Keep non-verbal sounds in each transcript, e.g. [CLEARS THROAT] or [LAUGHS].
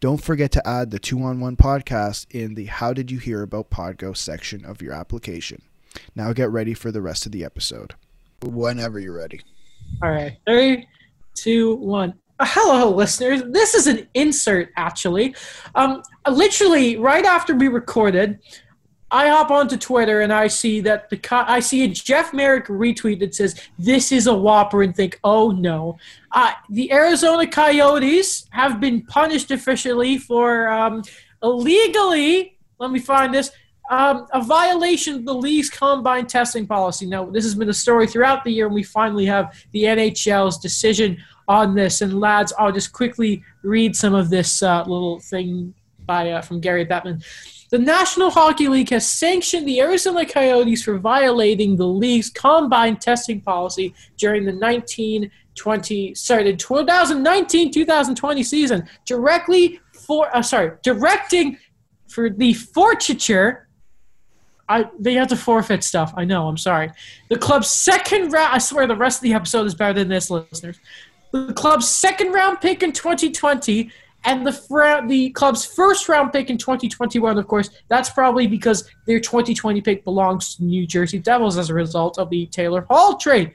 Don't forget to add the two on one podcast in the How Did You Hear About Podgo section of your application. Now get ready for the rest of the episode. Whenever you're ready. All right. Three, two, one. Hello, listeners. This is an insert, actually. Um, literally, right after we recorded, I hop onto Twitter and I see that the co- I see a Jeff Marek retweet that says this is a whopper and think, oh no, uh, the Arizona Coyotes have been punished officially for um, illegally. Let me find this. Um, a violation of the league's combine testing policy. Now, this has been a story throughout the year, and we finally have the NHL's decision on this. And lads, I'll just quickly read some of this uh, little thing by uh, from Gary Bettman. The National Hockey League has sanctioned the Arizona Coyotes for violating the league's combine testing policy during the 1920 sorry, the 2019-2020 season, directly for uh, sorry, directing for the forfeiture I they have to forfeit stuff. I know. I'm sorry. The club's second round. I swear, the rest of the episode is better than this, listeners. The club's second round pick in 2020 and the fr- the club's first round pick in 2021. Of course, that's probably because their 2020 pick belongs to the New Jersey Devils as a result of the Taylor Hall trade.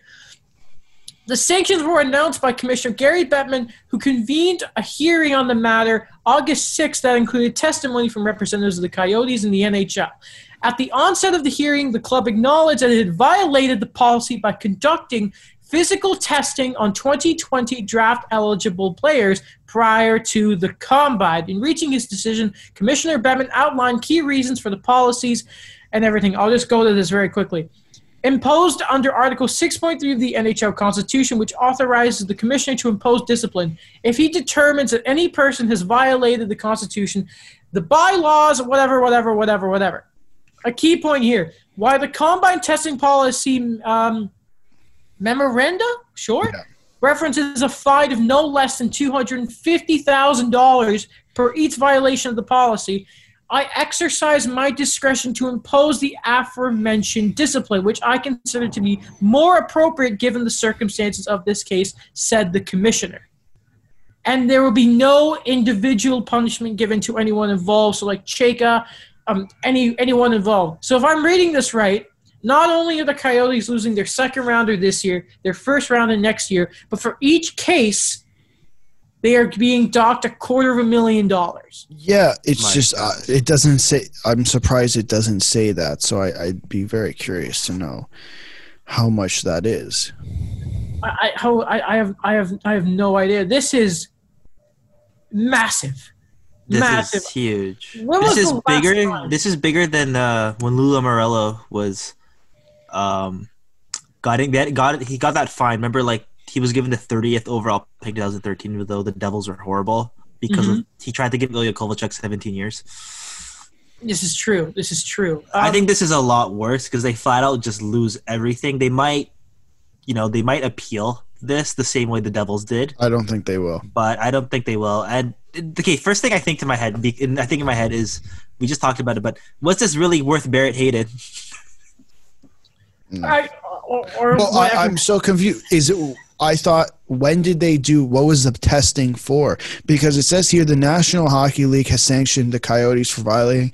The sanctions were announced by Commissioner Gary Bettman, who convened a hearing on the matter August 6th that included testimony from representatives of the Coyotes and the NHL. At the onset of the hearing, the club acknowledged that it had violated the policy by conducting physical testing on 2020 draft eligible players prior to the combine. In reaching his decision, Commissioner Bettman outlined key reasons for the policies and everything. I'll just go to this very quickly. Imposed under Article 6.3 of the NHL Constitution, which authorizes the Commissioner to impose discipline if he determines that any person has violated the Constitution, the bylaws, whatever, whatever, whatever, whatever a key point here why the combine testing policy um, memoranda sure yeah. References a fine of no less than $250000 per each violation of the policy i exercise my discretion to impose the aforementioned discipline which i consider to be more appropriate given the circumstances of this case said the commissioner and there will be no individual punishment given to anyone involved so like Chayka um, any anyone involved. So if I'm reading this right, not only are the Coyotes losing their second rounder this year, their first rounder next year, but for each case, they are being docked a quarter of a million dollars. Yeah, it's My just uh, it doesn't say. I'm surprised it doesn't say that. So I, would be very curious to know how much that is. I, how, I, I have I have I have no idea. This is massive. This Massive. is huge. When this is bigger. Time? This is bigger than uh, when Lou Lamoriello was, um, got it. Got it. He got that fine. Remember, like he was given the 30th overall pick 2013, even though the Devils were horrible because mm-hmm. of, he tried to give Ilya Kovalchuk 17 years. This is true. This is true. Um, I think this is a lot worse because they flat out just lose everything. They might, you know, they might appeal this the same way the Devils did. I don't think they will. But I don't think they will. And okay, first thing I think to my head, I think in my head is we just talked about it, but was this really worth Barrett Hayton? [LAUGHS] No. I, or, or well, I, am so confused. Is it? I thought when did they do? What was the testing for? Because it says here the National Hockey League has sanctioned the Coyotes for violating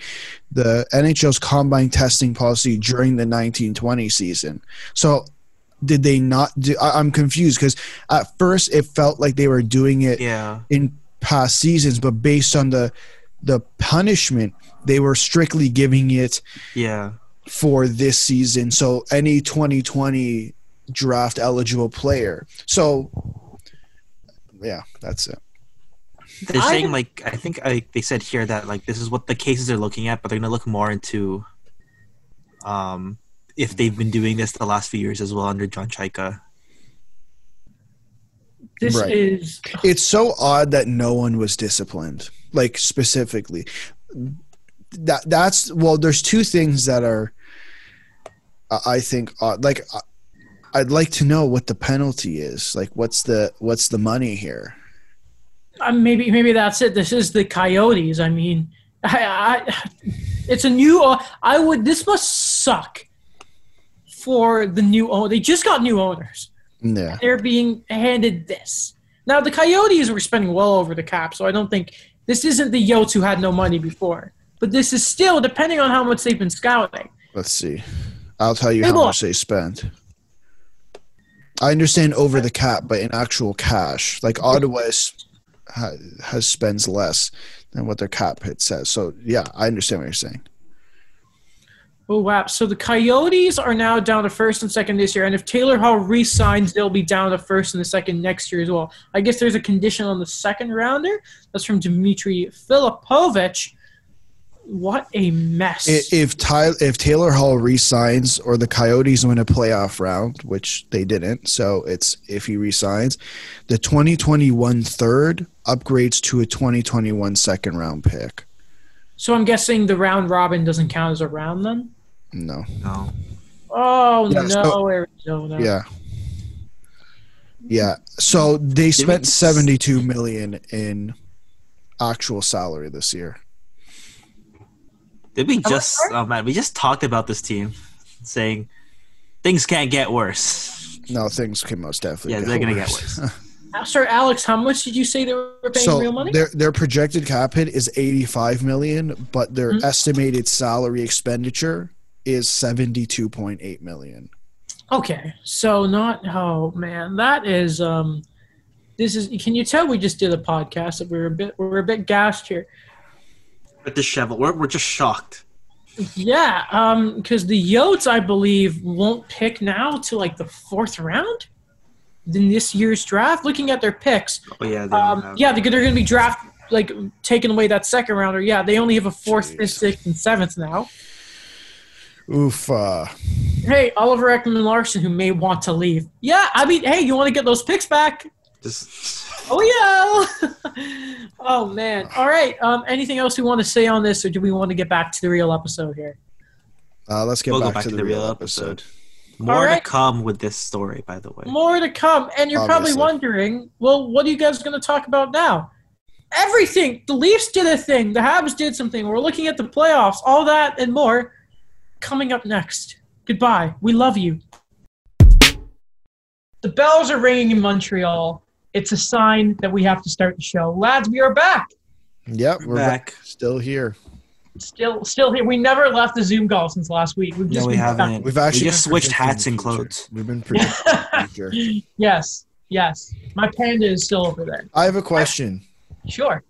the NHL's combine testing policy during the 1920 season. So did they not do I, am confused because at first it felt like they were doing it yeah. in past seasons, but based on the the punishment, they were strictly giving it yeah for this season. So any 2020 draft eligible player. So yeah, that's it. They're saying like I think I, they said here that like this is what the cases they're looking at, but they're gonna look more into um if they've been doing this the last few years as well under John Chayka. This Right. is It's so odd that no one was disciplined, like specifically. That that's well. There's two things that are, I think, odd. like I'd like to know what the penalty is. Like, what's the what's the money here? uh, maybe maybe that's it. This is the Coyotes. I mean, I, I it's a new. Uh, I would. This must suck for the new owner. They just got new owners. Yeah, They're being handed this. Now the Coyotes were spending well over the cap, so I don't think this isn't the Yotes who had no money before. But this is still depending on how much they've been scouting. let's see. I'll tell you how much they spent. I understand over the cap, but in actual cash, like Ottawa is, has spends less than what their cap hit says. So yeah, I understand what you're saying. Oh wow! So the Coyotes are now down to first and second this year, and if Taylor Hall re-signs, they'll be down to first and the second next year as well. I guess there's a condition on the second rounder. That's from Dimitri Filipovic. What a mess! I- If Ty, if Taylor Hall resigns or the Coyotes win a playoff round, which they didn't, so it's if he resigns, the 2021 third upgrades to a 2021 second round pick. so I'm guessing the round robin doesn't count as a round then. No, No. Oh Yeah, no, so- Arizona! yeah, yeah. So they spent 72 million in actual salary this year. Did we just? Oh man, we just talked about this team, saying things can't get worse. No, things can most definitely. Yeah, get they're gonna get worse. Sir [LAUGHS] Alex, how much did you say they were paying so real money? their their projected cap hit is 85 million, but their Mhm. estimated salary expenditure is 72.8 million. Okay, so not oh man, that is um, this is. Can you tell we just did a podcast that we're a bit we're a bit gassed here. We're disheveled. We're, we're just shocked. Yeah, um, because the Yotes, I believe, won't pick now to like the fourth round in this year's draft. Looking at their picks, Oh yeah. They um, have- yeah, they're, they're going to be draft like taking away that second rounder. Yeah, they only have a fourth, Jeez. fifth, sixth, and seventh now. Oof. Uh, Hey, Oliver Ekman Larsson, who may want to leave. Yeah, I mean, hey, you want to get those picks back? Just Oh yeah. [LAUGHS] oh man. All right. Um, anything else we want to say on this, or do we want to get back to the real episode here? uh, let's get we'll back, go back to, the, real episode. More right. to come with this story, by the way. More to come, and you're Obviously. probably wondering, well, what are you guys going to talk about now? Everything. The Leafs did a thing. The Habs did something. We're looking at the playoffs. All that and more coming up next. Goodbye. We love you. The bells are ringing in Montreal. It's a sign that we have to start the show. Lads, we are back. Yep, We're we're back. back. Still here. Still, still here. We never left the Zoom call since last week. We've just no, we haven't. We've actually we just switched hats and clothes. We've been predicting the [LAUGHS] future. yes, yes. My panda is still over there. I have a question. Sure.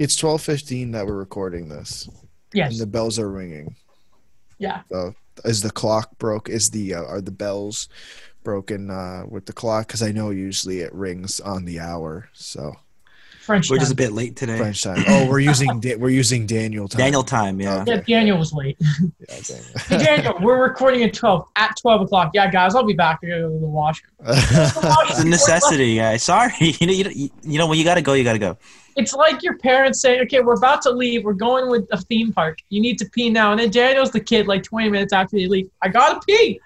It's twelve fifteen that we're recording this, Yes. and the bells are ringing. Yeah. So, is the clock broke? Is the uh, are the bells broken uh, with the clock? Because I know usually it rings on the hour. So French. We're just a bit late today. French time. Oh, we're using da- we're using Daniel time. Daniel time, yeah. Okay. Yeah, Daniel was late. Yeah, [LAUGHS] Hey, Daniel, we're recording at 12. At 12 o'clock. Yeah, guys, I'll be back to go to the washroom. [LAUGHS] It's a necessity, guys. Sorry, [LAUGHS] you know, you know, you know, when you gotta go, you gotta go. It's like your parents saying, okay, we're about to leave. We're going with a theme park. You need to pee now. And then Daniel's the kid like 20 minutes after they leave. I gotta pee.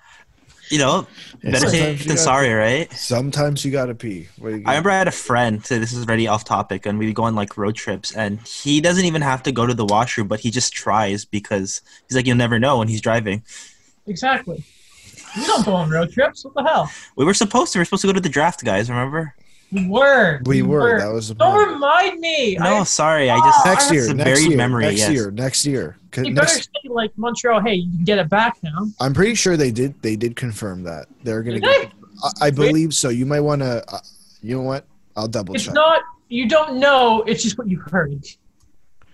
You know, Yeah, better sometimes safe than gotta- sorry, right? Sometimes you gotta pee. What do you I remember I had a friend. So this is already off topic, and we go on like road trips, and he doesn't even have to go to the washroom, but he just tries because he's like, you'll never know when he's driving. Exactly. We don't go on road trips. What the hell? We were supposed to. We were supposed to go to the draft, guys. Remember? We were. We were. That was the Don't plan. remind me. No, I, sorry. I just next I- year. It's Next buried year. memory, Next yes. year. Next year. you better next- say like Montreal. Hey, you can get it back now. I'm pretty sure they did. They did confirm that they're gonna. Did Get, they? I, I believe so. You might want to. Uh, you know what? I'll double It's check. It's not. You don't know. It's just what you heard.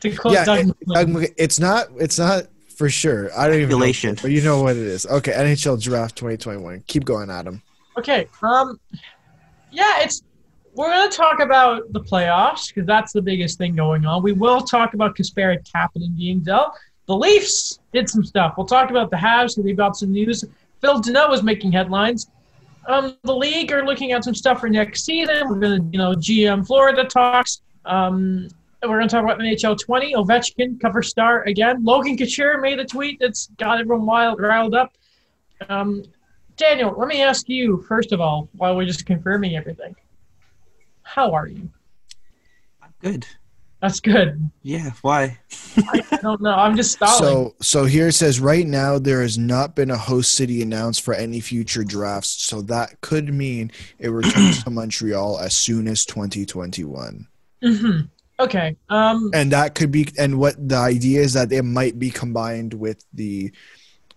To quote yeah, Doug it- Doug it's not. It's not for sure. I don't even know, but you know what it is. Okay, NHL Draft 2021. Keep going, Adam. Okay. Um. Yeah, it's. We're going to talk about the playoffs because that's the biggest thing going on. We will talk about Kasperi Kapanen being dealt. The Leafs did some stuff. We'll talk about the Habs because they've got some news. Phil Danault is making headlines. um, the league are looking at some stuff for next season. We're going to, you know, GM Florida talks. Um, we're going to talk about NHL 20. Ovechkin, cover star again. Logan Couture made a tweet that's got everyone wild, riled up. Um, Daniel, let me ask you, first of all, while we're just confirming everything. How are you? I'm good. That's good. Yeah, why? I don't know. I'm just stalling. So, so here it says right now there has not been a host city announced for any future drafts. So that could mean it returns [CLEARS THROAT] to Montreal as soon as 2021. Mm-hmm. Okay. Um, and that could be, and what the idea is that it might be combined with the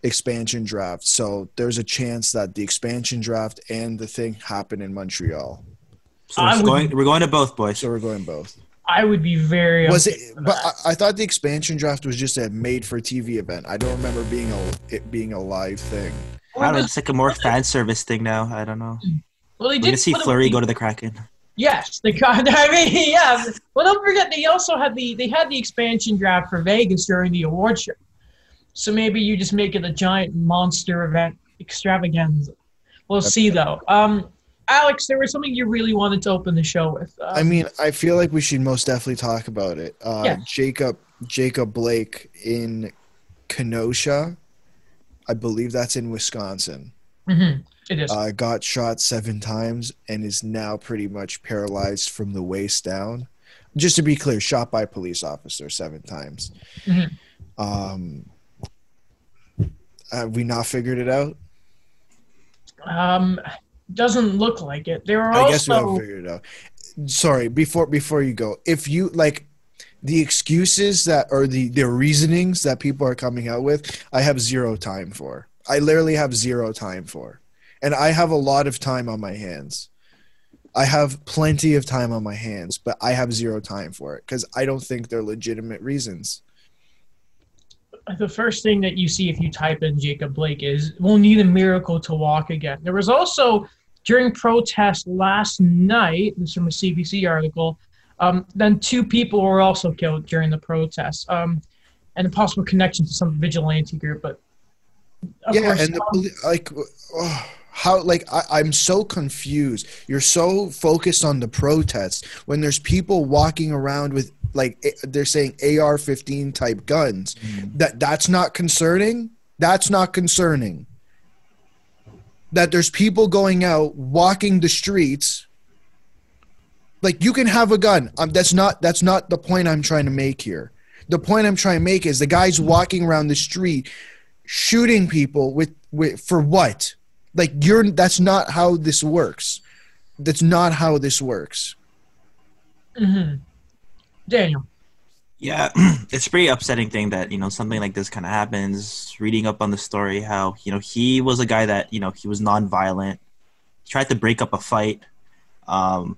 expansion draft. So there's a chance that the expansion draft and the thing happen in Montreal. So we're, would, going, we're going to both, boys. So we're going both. I would be very. Was it? But I, I, thought the expansion draft was just a made-for-TV event. I don't remember being a it being a live thing. I don't know. It's like a more fan service thing now. I don't know. Well, they did see Fleury go to the Kraken. Yes, the [LAUGHS] I mean, yeah. Well, don't forget they also had the they had the expansion draft for Vegas during the award show. So maybe you just make it a giant monster event extravaganza. We'll see though. Um, Alex, there was something you really wanted to open the show with. Um, I mean, I feel like we should most definitely talk about it. Uh, yeah. Jacob Jacob Blake in Kenosha, I believe that's in Wisconsin. Mm-hmm. It is. Uh, got shot seven times and is now pretty much paralyzed from the waist down. Just to be clear, shot by a police officer seven times. Mm-hmm. Um, have we not figured it out? Um, doesn't look like it. There are I also. guess we haven't figured it out. Sorry, before before you go, if you like the excuses that or the the reasonings that people are coming out with, I have zero time for. I literally have zero time for, and I have a lot of time on my hands. I have plenty of time on my hands, but I have zero time for it because I don't think they're legitimate reasons the first thing that you see if you type in Jacob Blake is we'll need a miracle to walk again. There was also during protests last night, this is from a CBC article, um, then two people were also killed during the protests um, and a possible connection to some vigilante group. But yeah, course, and the, like oh, how like I, am so confused. You're so focused on the protests when there's people walking around with like they're saying AR-15 type guns. Mm. That that's not concerning. That's not concerning that there's people going out walking the streets. Like you can have a gun. Um, that's not that's not the point i'm trying to make here. The point i'm trying to make is the guys walking around the street shooting people with, with for what? Like you're that's not how this works. That's not how this works. Mm-hmm. daniel yeah, [CLEARS THROAT] it's a pretty upsetting thing that you know something like this kind of happens. Reading up on the story, how you know he was a guy that you know he was nonviolent, he tried to break up a fight. Um,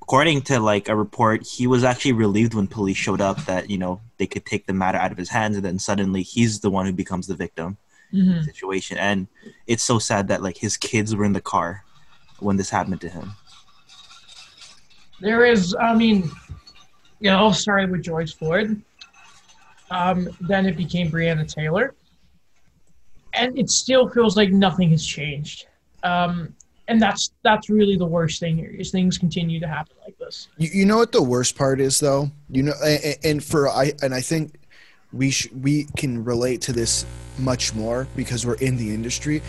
according to like a report, he was actually relieved when police showed up that you know they could take the matter out of his hands, and then suddenly he's the one who becomes the victim mm-hmm. the situation. And it's so sad that like his kids were in the car when this happened to him. There is, I mean, you know, started with George Floyd. Um, then it became Breonna Taylor. And it still feels like nothing has changed. Um, and that's that's really the worst thing here is things continue to happen like this. You, you know what the worst part is though? You know and, and for I and I think we sh- we can relate to this much more because we're in the industry.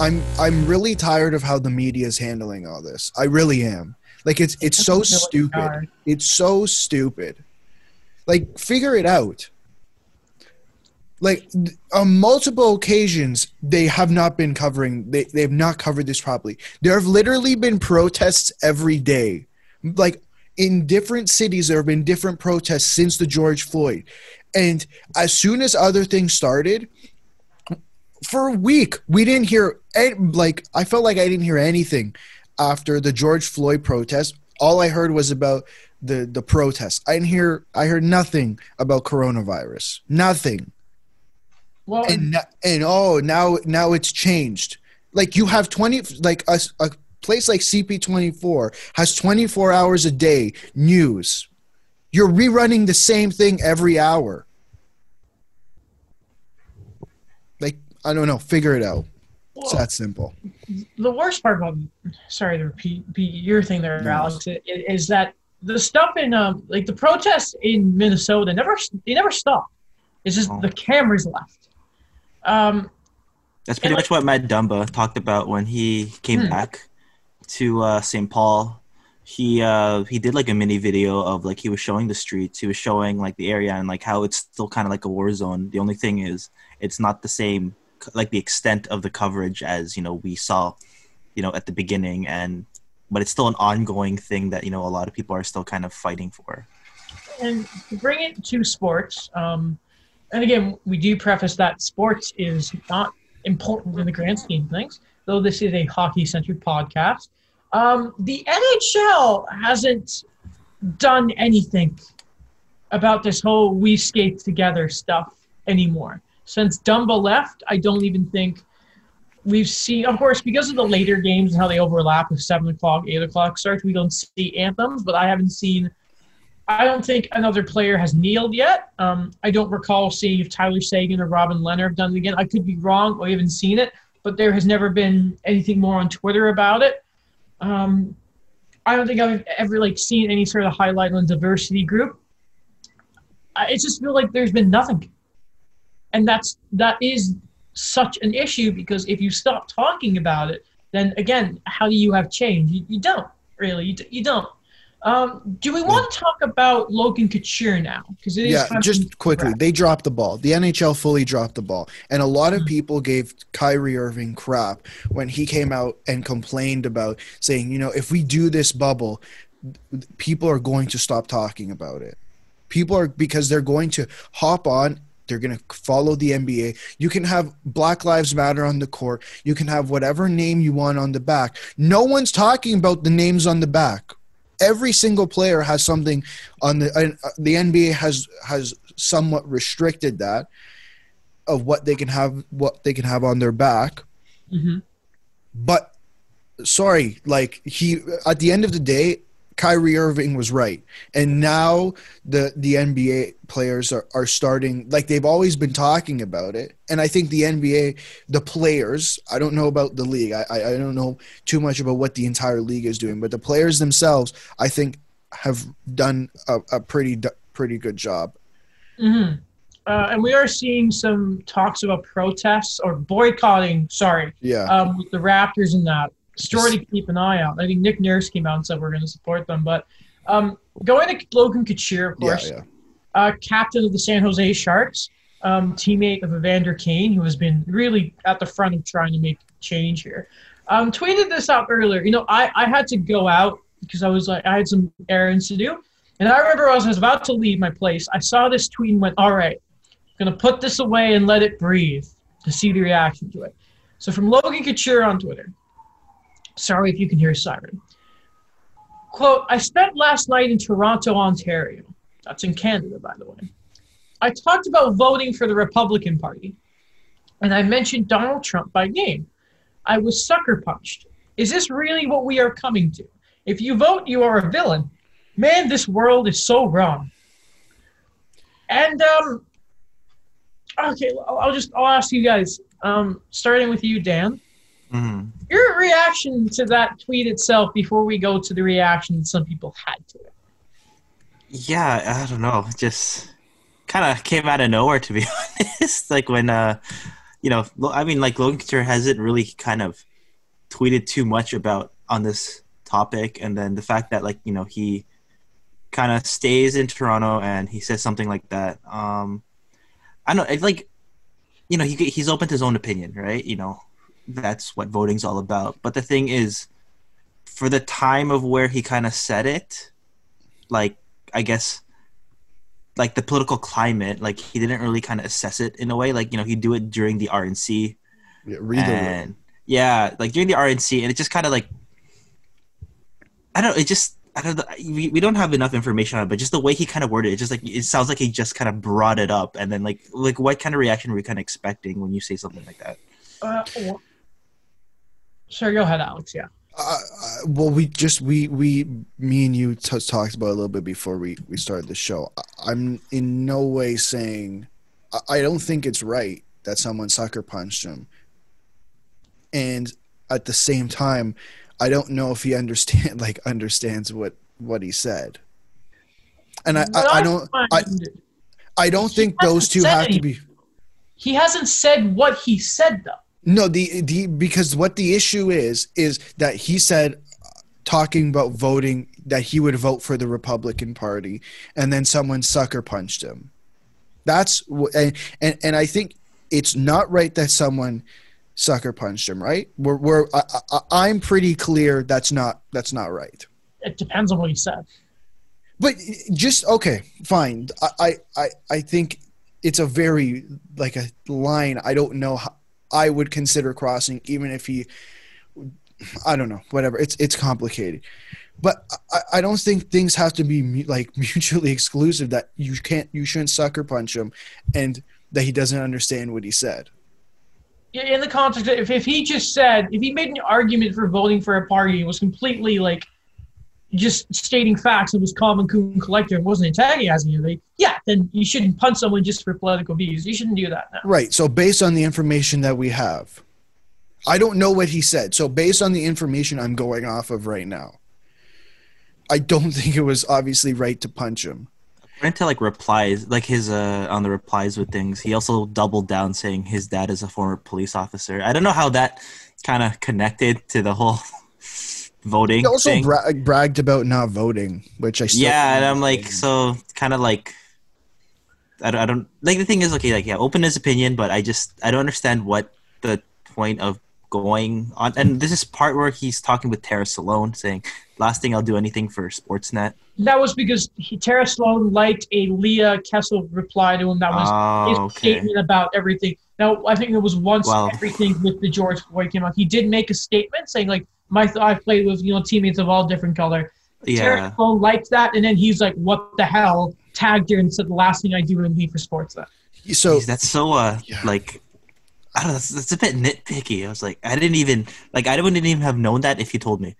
I'm I'm really tired of how the media is handling all this. I really am. Like it's it's so stupid. It's so stupid. Like figure it out. Like on multiple occasions, they have not been covering. They they have not covered this properly. There have literally been protests every day. Like in different cities, there have been different protests since the George Floyd. And as soon as other things started, for a week, we didn't hear like I felt like I didn't hear anything after the George Floyd protest, all I heard was about the the protest. I didn't hear I heard nothing about coronavirus. Nothing. Well, and and oh now now it's changed. Like you have 20 like a, a place like CP24 has 24 hours a day news. You're rerunning the same thing every hour. Like I don't know, figure it out. Well, it's that simple. The worst part about sorry to repeat your thing there, no. Alex, is that the stuff in um like the protests in Minnesota never they never stopped. It's just oh. the cameras left. Um, That's pretty much like, what Matt Dumba talked about when he came hmm. back to uh, St. Paul. He uh, he did like a mini video of like he was showing the streets, he was showing like the area and like how it's still kind of like a war zone. The only thing is it's not the same like the extent of the coverage as you know we saw, you know, at the beginning and but it's still an ongoing thing that you know a lot of people are still kind of fighting for. And to bring it to sports, um, and again, we do preface that sports is not important in the grand scheme of things, though this is a hockey-centered podcast. Um, the NHL hasn't done anything about this whole "we skate together" stuff anymore. Since Dumba left, I don't even think we've seen, of course, because of the later games and how they overlap with seven o'clock, eight o'clock starts, we don't see anthems. But I haven't seen. I don't think another player has kneeled yet. Um, I don't recall seeing if Tyler Seguin or Robin Lehner have done it again. I could be wrong or haven't seen it, but there has never been anything more on Twitter about it. Um, I don't think I've ever like seen any sort of highlight on diversity group. I just feel like there's been nothing, and that's that is such an issue because if you stop talking about it, then again, how do you have change? You, you don't really. You, you don't. Um, do we want to talk about Logan Couture now? Because it is yeah, just quickly, they dropped the ball. The NHL fully dropped the ball, and a lot of mm-hmm. people gave Kyrie Irving crap when he came out and complained about saying, you know, if we do this bubble, people are going to stop talking about it. People are because they're going to hop on they're going to follow the NBA. You can have Black Lives Matter on the court. You can have whatever name you want on the back. No one's talking about the names on the back. Every single player has something on the uh, the NBA has has somewhat restricted that of what they can have what they can have on their back. Mm-hmm. But sorry, like he at the end of the day, Kyrie Irving was right. And now the the NBA players are, are starting like they've always been talking about it. And I think the NBA, the players, I don't know about the league. I, I don't know too much about what the entire league is doing, but the players themselves, I think, have done a, a pretty pretty good job. Mm-hmm. Uh, and we are seeing some talks about protests or boycotting. Sorry, yeah, um, with the Raptors and that story to keep an eye out. I think Nick Nurse came out and said we're going to support them. But um, going to Logan Couture, of course, yeah, yeah. Uh, captain of the San Jose Sharks, um, teammate of Evander Kane, who has been really at the front of trying to make change here. Um, tweeted this out earlier. You know, I, I had to go out because I was like I had some errands to do, and I remember as I was about to leave my place, I saw this tweet and went, "All right, I'm gonna put this away and let it breathe to see the reaction to it." So from Logan Couture on Twitter, Sorry if you can hear a siren. Quote, I spent last night in Toronto, Ontario. That's in Canada, by the way. I talked about voting for the Republican Party, and I mentioned Donald Trump by name. I was sucker punched. Is this really what we are coming to? If you vote, you are a villain. Man, this world is so wrong. And um, okay, I'll just I'll ask you guys. Um, starting with you, Dan. Mm-hmm. Your reaction to that tweet itself before we go to the reaction some people had to it. Yeah, I don't know. Just kind of came out of nowhere, to be [LAUGHS] honest. like when, uh, you know, I mean, like Logan Couture hasn't really kind of tweeted too much about on this topic, and then the fact that like you know he kind of stays in Toronto and he says something like that. Um, I don't know. It's like you know he he's open to his own opinion, right? You know, that's what voting's all about. But the thing is, for the time of where he kind of said it, like I guess, like the political climate, like he didn't really kind of assess it in a way. Like you know, he'd do it during the RNC. Yeah, read and, yeah, like during the RNC, and it just kind of like I don't. It just I don't. We, we don't have enough information on it, but just the way he kind of worded it, just like it sounds like he just kind of brought it up, and then like like what kind of reaction were you kind of expecting when you say something like that? Uh, Sure, go ahead, Alex. Yeah. Uh, uh, well, we just we we me and you t- talked about a little bit before we we started the show. I'm in no way saying I, I don't think it's right that someone sucker punched him. and at the same time, I don't know if he understand [LAUGHS] like understands what what he said. And I, I, I don't I, I don't think those two have anything. to be. He hasn't said what he said though. No, the the because what the issue is is that he said talking about voting that he would vote for the Republican Party, and then someone sucker punched him. That's and and, and I think it's not right that someone sucker punched him. Right? We're, we're I, I, I'm pretty clear that's not that's not right. It depends on what he said. But just okay, fine. I I I think it's a very like a line I don't know how I would consider crossing, even if he. I don't know. Whatever. It's it's complicated, but I, I don't think things have to be like [LAUGHS] mutually exclusive. That you can't you shouldn't sucker punch him, and that he doesn't understand what he said Yeah, in the context if, if he just said if he made an argument for voting for a party and was completely like just stating facts and was calm and cool and collected wasn't antagonizing anybody, yeah, then you shouldn't punch someone just for political views. You shouldn't do that now. Right. So based on the information that we have, I don't know what he said. So based on the information I'm going off of right now, I don't [LAUGHS] think it was obviously right to punch him. According to like replies, like his uh on the replies with things, he also doubled down saying his dad is a former police officer. I don't know how that kind of connected to the whole [LAUGHS] voting. He also bra- bragged about not voting, which I yeah, and I'm like, so kind of like, I don't, I don't like the thing is okay, like yeah, open his opinion, but I just I don't understand what the point of going on. And this is part where he's talking with Tara Slone, saying, "Last thing I'll do anything for Sportsnet." That was because he, Tara Slone liked a Leah Kessel reply to him. That was oh, his okay. statement about everything. Now I think it was once well, everything with the George Floyd came out. He did make a statement saying like my th- I played with you know teammates of all different color. Yeah. Tara Slone liked that, and then he's like, "What the hell?" Tagged her and said, "The last thing I do would be for sports." Then. So Jeez, that's so uh yeah. like I don't know. That's, that's, a bit nitpicky. I was like, I didn't even like I wouldn't even have known that if you told me.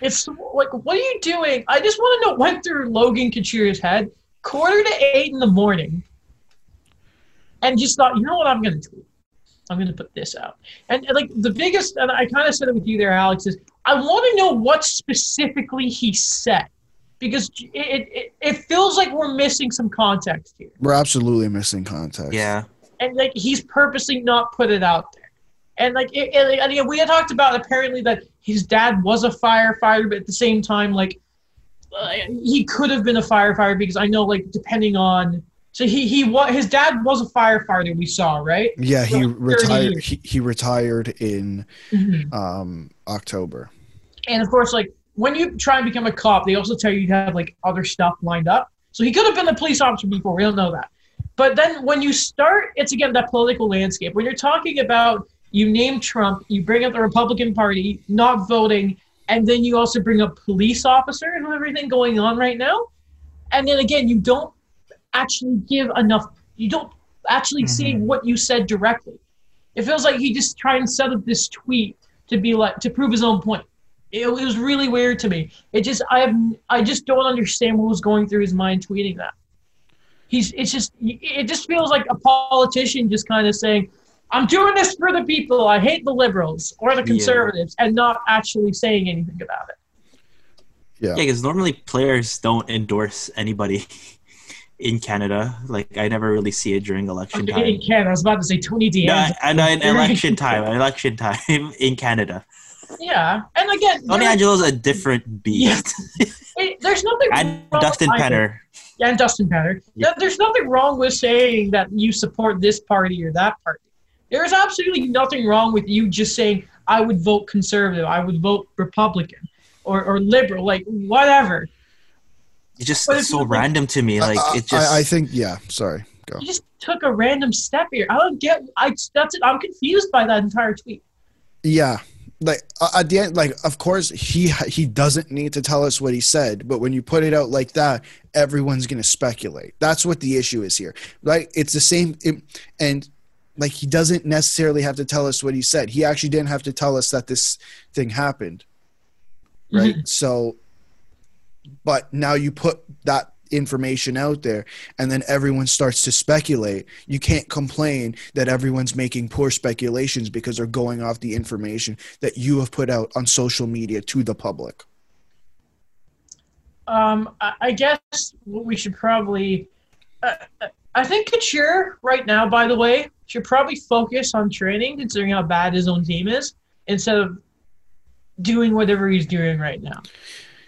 It's like, what are you doing? I just want to know what went through Logan Couture's head. Quarter to eight in the morning, and just thought, you know what, I'm going to tweet. I'm going to put this out. And, and like the biggest, and I kind of said it with you there, Alex, is I want to know what specifically he said because it, it, it feels like we're missing some context here. We're absolutely missing context. Yeah. And like he's purposely not put it out there. And like, it, it, and we had talked about apparently that his dad was a firefighter, but at the same time, like, uh, he could have been a firefighter because I know, like, depending on so he he what his dad was a firefighter. We saw right. Yeah, he retired. He, he retired in mm-hmm. um, October. And of course, like when you try and become a cop, they also tell you you have like other stuff lined up. So he could have been a police officer before. We don't know that. But then when you start, it's again that political landscape. When you're talking about you name Trump, you bring up the Republican Party not voting, and then you also bring up police officer and everything going on right now. And then again, you don't actually give enough. You don't actually mm-hmm. say what you said directly. It feels like he just tried and set up this tweet to be like to prove his own point. It, it, was really weird to me. It just I have I just don't understand what was going through his mind tweeting that. He's it's just it just feels like a politician just kind of saying, "I'm doing this for the people. I hate the liberals or the conservatives," yeah. and not actually saying anything about it. Yeah, because normally players don't endorse anybody. [LAUGHS] in Canada. Like I never really see it during election time. In Canada, I was about to say Tony DeAngelo. No, know in [LAUGHS] election time, election time [LAUGHS] in Canada. Yeah, and again, Tony Angelo's a different beast. Yeah. it, there's nothing. [LAUGHS] and Dustin Penner. Yeah, and Dustin Penner. Yeah. There's nothing wrong with saying that you support this party or that party. There's absolutely nothing wrong with you just saying I would vote conservative, I would vote Republican, or or liberal, like whatever. It's just it's so random to me. Like it just. I, I, think yeah. Sorry. Go. You just took a random step here. I don't get. I that's it. I'm confused by that entire tweet. Yeah, like at the end, like of course he he doesn't need to tell us what he said, but when you put it out like that, everyone's gonna speculate. That's what the issue is here, right? It's the same, it, and like he doesn't necessarily have to tell us what he said. He actually didn't have to tell us that this thing happened, right? Mm-hmm. So but now you put that information out there and then everyone starts to speculate you can't complain that everyone's making poor speculations because they're going off the information that you have put out on social media to the public um, I guess we should probably. Uh, I think Couture right now, by the way, should probably focus on training, considering how bad his own team is, instead of doing whatever he's doing right now.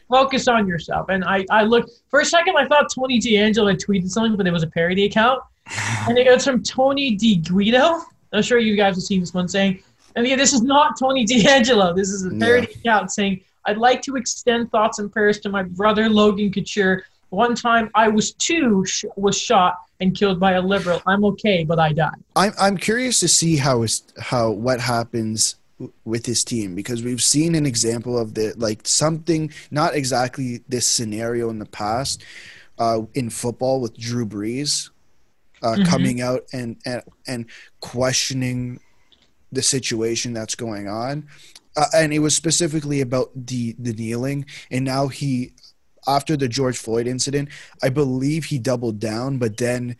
Focus on yourself. And I, I looked for a second. I thought Tony DeAngelo had tweeted something, but it was a parody account, [LAUGHS] and it was from Tony D Guido. I'm sure you guys have seen this one saying, "And yeah, this is not Tony DeAngelo. This is a parody yeah. account saying." I'd like to extend thoughts and prayers to my brother Logan Couture. One time I was two sh- was shot and killed by a liberal. I'm okay, but I died. I'm I'm curious to see how is how what happens with his team because we've seen an example of the like something not exactly this scenario in the past uh, in football with Drew Brees uh, mm-hmm. coming out and, and and questioning the situation that's going on uh, and it was specifically about the the kneeling and now he after the George Floyd incident I believe he doubled down but then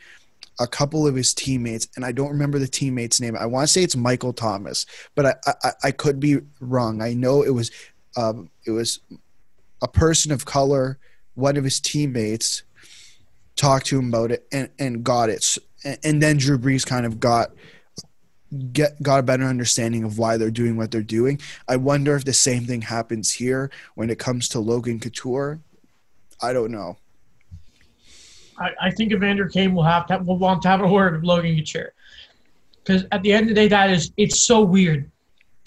a couple of his teammates and I don't remember the teammate's name I want to say it's Michael Thomas but I I, I could be wrong I know it was um, it was a person of color one of his teammates talked to him about it and and got it and then Drew Brees kind of got get got a better understanding of why they're doing what they're doing. I wonder if the same thing happens here when it comes to Logan Couture. I don't know. I, I think Evander Kane will have to will want to have a word with Logan Couture. Because at the end of the day, that is it's so weird.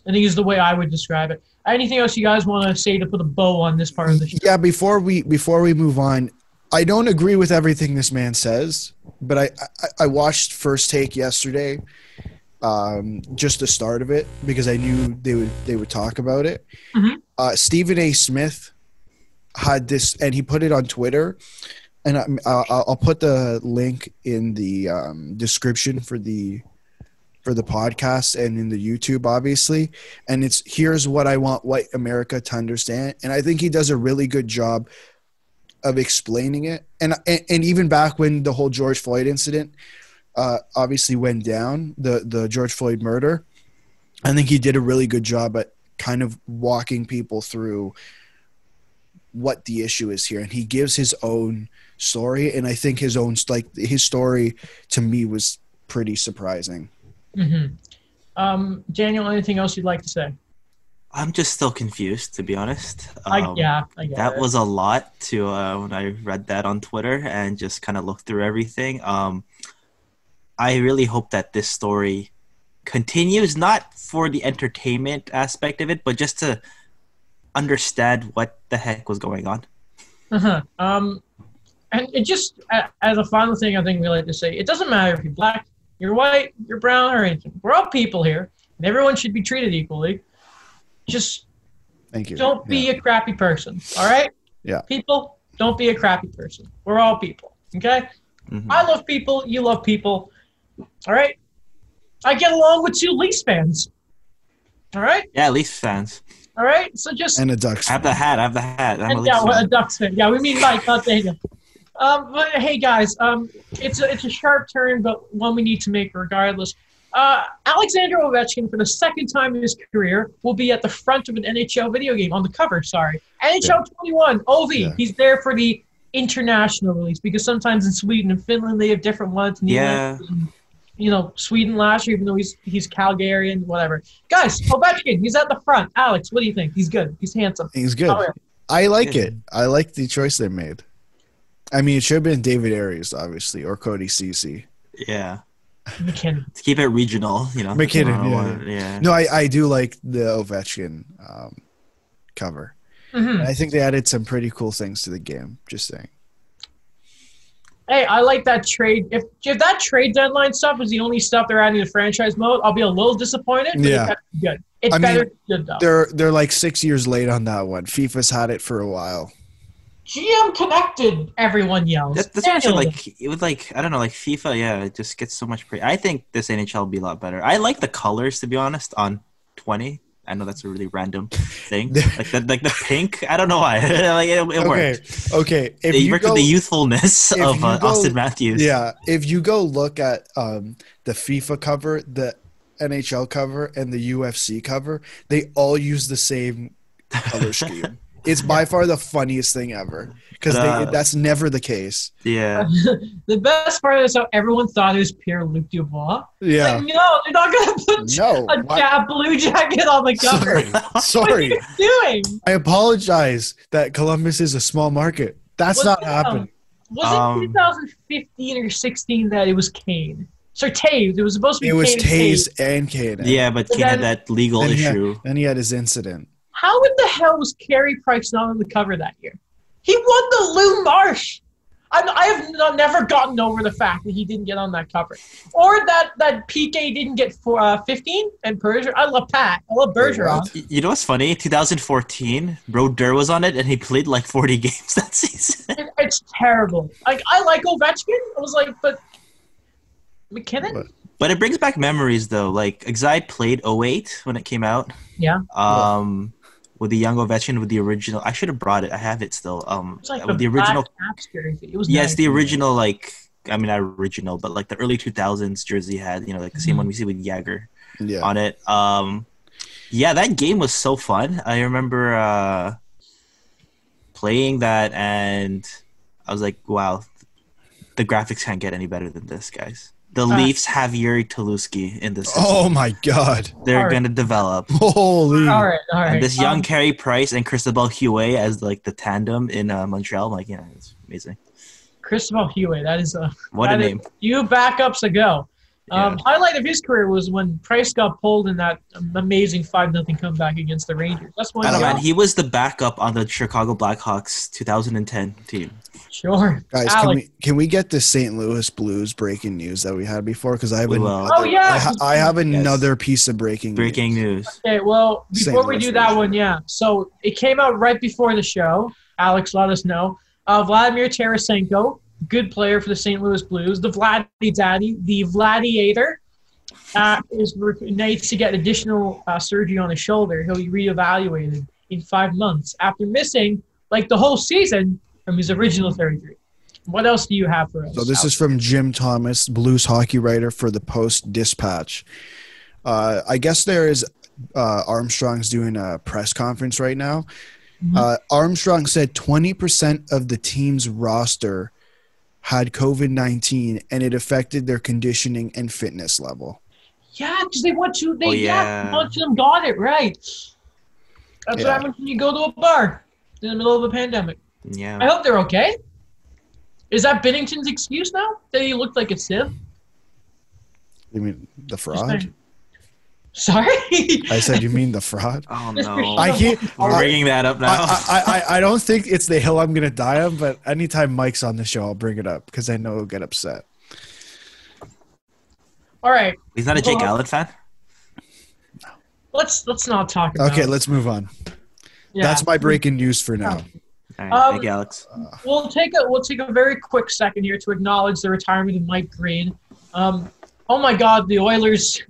I think is the way I would describe it. Anything else you guys want to say to put a bow on this part of the show? Yeah, before we before we move on, I don't agree with everything this man says, but I, I, I watched First Take yesterday, um, just the start of it because I knew they would they would talk about it. Mm-hmm. Uh, Stephen A. Smith had this, and he put it on Twitter, and I, I'll, I'll put the link in the um, description for the for the podcast and in the YouTube, obviously. And it's here's what I want white America to understand, and I think he does a really good job of explaining it. And and, and even back when the whole George Floyd incident uh, obviously went down, the the George Floyd murder. I think he did a really good job at kind of walking people through what the issue is here, and he gives his own story. And I think his own like his story to me was pretty surprising. Mm-hmm. Um, Daniel, anything else you'd like to say? I'm just still confused, to be honest. Um, I, yeah, I that it. was a lot to uh, when I read that on Twitter and just kind of looked through everything. Um, I really hope that this story continues, not for the entertainment aspect of it, but just to understand what the heck was going on. Uh-huh. Um, and it just, as a final thing, I think we like to say, it doesn't matter if you're black, you're white, you're brown, or anything. We're all people here, and everyone should be treated equally. Just Thank you. Don't be yeah. a crappy person. All right? Yeah. People, don't be a crappy person. We're all people. Okay? Mm-hmm. I love people. You love people. All right. I get along with two Leafs fans. All right. Yeah, Leafs fans. All right. So just and a Ducks. I have the hat. I have the hat. I'm and, a yeah, fan. a Ducks fan. Yeah, we mean Mike, not Daniel. Um, but hey guys, um, it's a it's a sharp turn, but one we need to make regardless. Uh, Alexander Ovechkin, for the second time in his career, will be at the front of an NHL video game on the cover. Sorry, NHL yeah. 21. Ov. Yeah. He's there for the international release because sometimes in Sweden and Finland they have different ones. yeah. And, you know, Sweden last year, even though he's he's Calgarian, whatever. Guys, Ovechkin, he's at the front. Alex, what do you think? He's good. He's handsome. He's good. Oh, yeah. I like it. I like the choice they made. I mean, it should have been David Arias, obviously, or Cody Ceci. Yeah. MacKinnon. To keep it regional, you know. MacKinnon, yeah. yeah. No, I, I do like the Ovechkin um, cover. Mm-hmm. I think they added some pretty cool things to the game. Just saying hey, I like that trade. If if that trade deadline stuff is the only stuff they're adding to franchise mode, I'll be a little disappointed. yeah, it's good. It's I better mean, good though. They're they're like six years late on that one. FIFA's had it for a while. GM connected. Everyone yells. That, that's actually like it was like I don't know, like FIFA. Yeah, it just gets so much. Pre- I think this NHL will be a lot better. I like the colors to be honest on twenty. I know that's a really random thing. [LAUGHS] like the like the pink. I don't know why. [LAUGHS] like it, it okay. worked. Okay. If it worked go, with the youthfulness of uh, go, Auston Matthews. Yeah. If you go look at um, the FIFA cover, the NHL cover, and the UFC cover, they all use the same color [LAUGHS] scheme. It's by far the funniest thing ever because uh, that's never the case. Yeah. [LAUGHS] the best part is how everyone thought it was Pierre Luc Dubois. Yeah. Like, no, they're not gonna put no, a, a blue jacket on the cover. Sorry. [LAUGHS] Sorry. what are you doing? I apologize that Columbus is a small market. That's was not happening. Was um, it 2015 or 16 that it was Kane? So Toews. It was supposed to be. It was Toews and Kane. Yeah, but Kane had that legal then issue. He had, then he had his incident. How in the hell was Carey Price not on the cover that year? He won the Lou Marsh. I'm, I have never gotten over the fact that he didn't get on that cover, or that that PK didn't get for uh, 15 and Berger. I love Pat. I love Bergeron. You know what's funny? 2014, Brodeur was on it, and he played like 40 [LAUGHS] games that season. It, it's terrible. Like I like Ovechkin. I was like, but MacKinnon. But, but it brings back memories though. Like Exide played 08 when it came out. Yeah. Um with the young Ovechkin with the original. I should have brought it. I have it still. Um, like with the, the original. It was yes, nice. the original like. I mean, not original, but like the early 2000s jersey had, you know, like the same Mm-hmm. one we see with Jagr Yeah. on it. Um, yeah, that game was so fun. I remember uh, playing that, and I was like, "Wow, the graphics can't get any better than this, guys." The Uh, Leafs have Yuri Toluski in this. Oh my god. They're Alright. gonna develop. Holy. All right, all right. And this young Um, Carey Price and Cristobal Huet as like the tandem in uh, Montreal. I'm like, yeah, it's amazing. Christopher Huey. That is a What a that is- name. You backups ago. Um, Yeah. Highlight of his career was when Price got pulled in that amazing five nothing comeback against the Rangers. That's when I don't know, he man. He was the backup on the Chicago Blackhawks 2010 team. sure. Guys, can we can we get the St. Louis Blues breaking news that we had before? Because I have We an- Oh yeah. I, ha- I have another piece of breaking Breaking news. news. Okay, well, St. before we Louis do that version. one, yeah. So it came out right before the show. Alex, let us know. Uh, Vladimir Tarasenko, good player for the St. Louis Blues. The Vladdy Daddy, the Gladiator, uh, is re- needs to get additional uh, surgery on his shoulder. He'll be reevaluated in five months after missing like the whole season from his original surgery. What else do you have for us? So this is from Jim Thomas, Blues hockey writer for the Post Dispatch. Uh, I guess there is uh, Armstrong's doing a press conference right now. Mhm. Uh, Armstrong said 20% of the team's roster had COVID 19 and it affected their conditioning and fitness level. Yeah, because they want to. They Oh, yeah, yeah. a bunch of them got it right. That's Yeah. what happens when you go to a bar in the middle of a pandemic. Yeah. I hope they're okay. Is that Binnington's excuse now that he looked like a sieve? You mean the Just fraud? Saying. [LAUGHS] Sorry. I said, you mean the fraud? [LAUGHS] Oh no. [LAUGHS] I can't. We're I, bringing that up now. I, I, I, I don't think it's the hill I'm going to die on, but anytime Mike's on the show, I'll bring it up because I know he'll get upset. All right, He's not a Jake Well- Allen fan. No. Let's let's not talk about. Okay, let's move on. Yeah. That's my breaking news for now. All right, Um, thank you, Alex. We'll take a we'll take a very quick second here to acknowledge the retirement of Mike Green. Um, oh my God, the Oilers.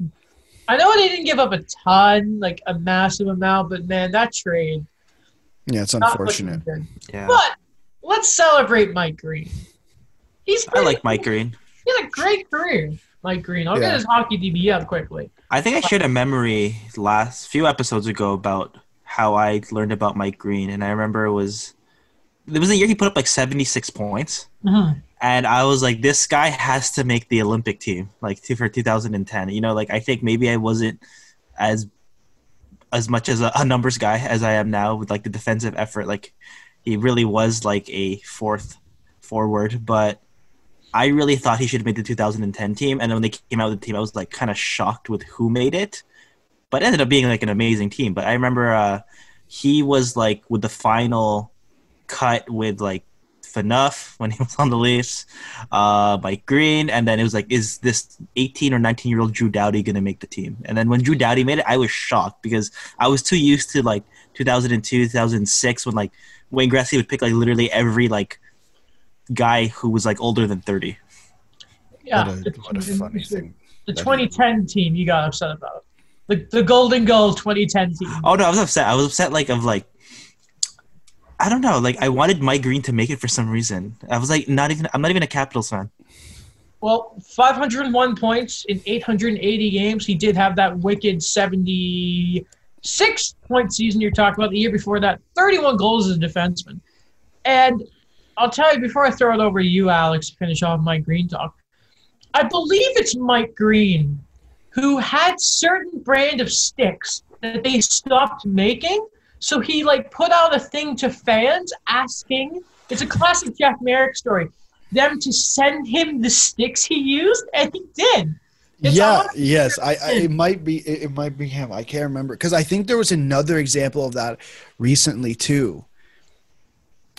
I know they didn't give up a ton, like a massive amount, but man, that trade. Yeah, it's unfortunate. Yeah. But let's celebrate Mike Green. He's I like Mike Green. He had a great career, Mike Green. I'll Yeah. get his hockey DB up quickly. I think I shared a memory last few episodes ago about how I learned about Mike Green, and I remember it was it was the year he put up like seventy six points, Mhm. And I was like, this guy has to make the Olympic team, like for two thousand and ten. You know, like I think maybe I wasn't as as much as a, a numbers guy as I am now with like the defensive effort. Like he really was like a fourth forward, but I really thought he should have made the 2010 team. And then when they came out with the team, I was like kind of shocked with who made it, but it ended up being like an amazing team. But I remember uh, he was like with the final cut with like Phaneuf when he was on the Leafs, uh, Mike Green, and then it was like, is this 18 or 19 year old Drew Doughty going to make the team? And then when Drew Doughty made it, I was shocked because I was too used to like 2002, 2006 when like Wayne Gretzky would pick like literally every like guy who was like older than 30. Yeah. what, a, the- what a funny thing. The 2010 team you got upset about. the the Golden Goal 2010 team. Oh no, I was upset. I was upset like of like I don't know. Like I wanted Mike Green to make it for some reason. I was like not even. I'm not even a Capitals fan. Well, 501 points in 880 games. He did have that wicked 76 point season you're talking about. The year before that, 31 goals as a defenseman. And I'll tell you before I throw it over to you, Alex, to finish off Mike Green talk. I believe it's Mike Green who had certain brand of sticks that they stopped making. So he like put out a thing to fans asking. It's a classic Jeff Marek story. Them to send him the sticks he used, and he did. It's yeah. Yes. I, I, It might be. It, it might be him. I can't remember because I think there was another example of that recently too.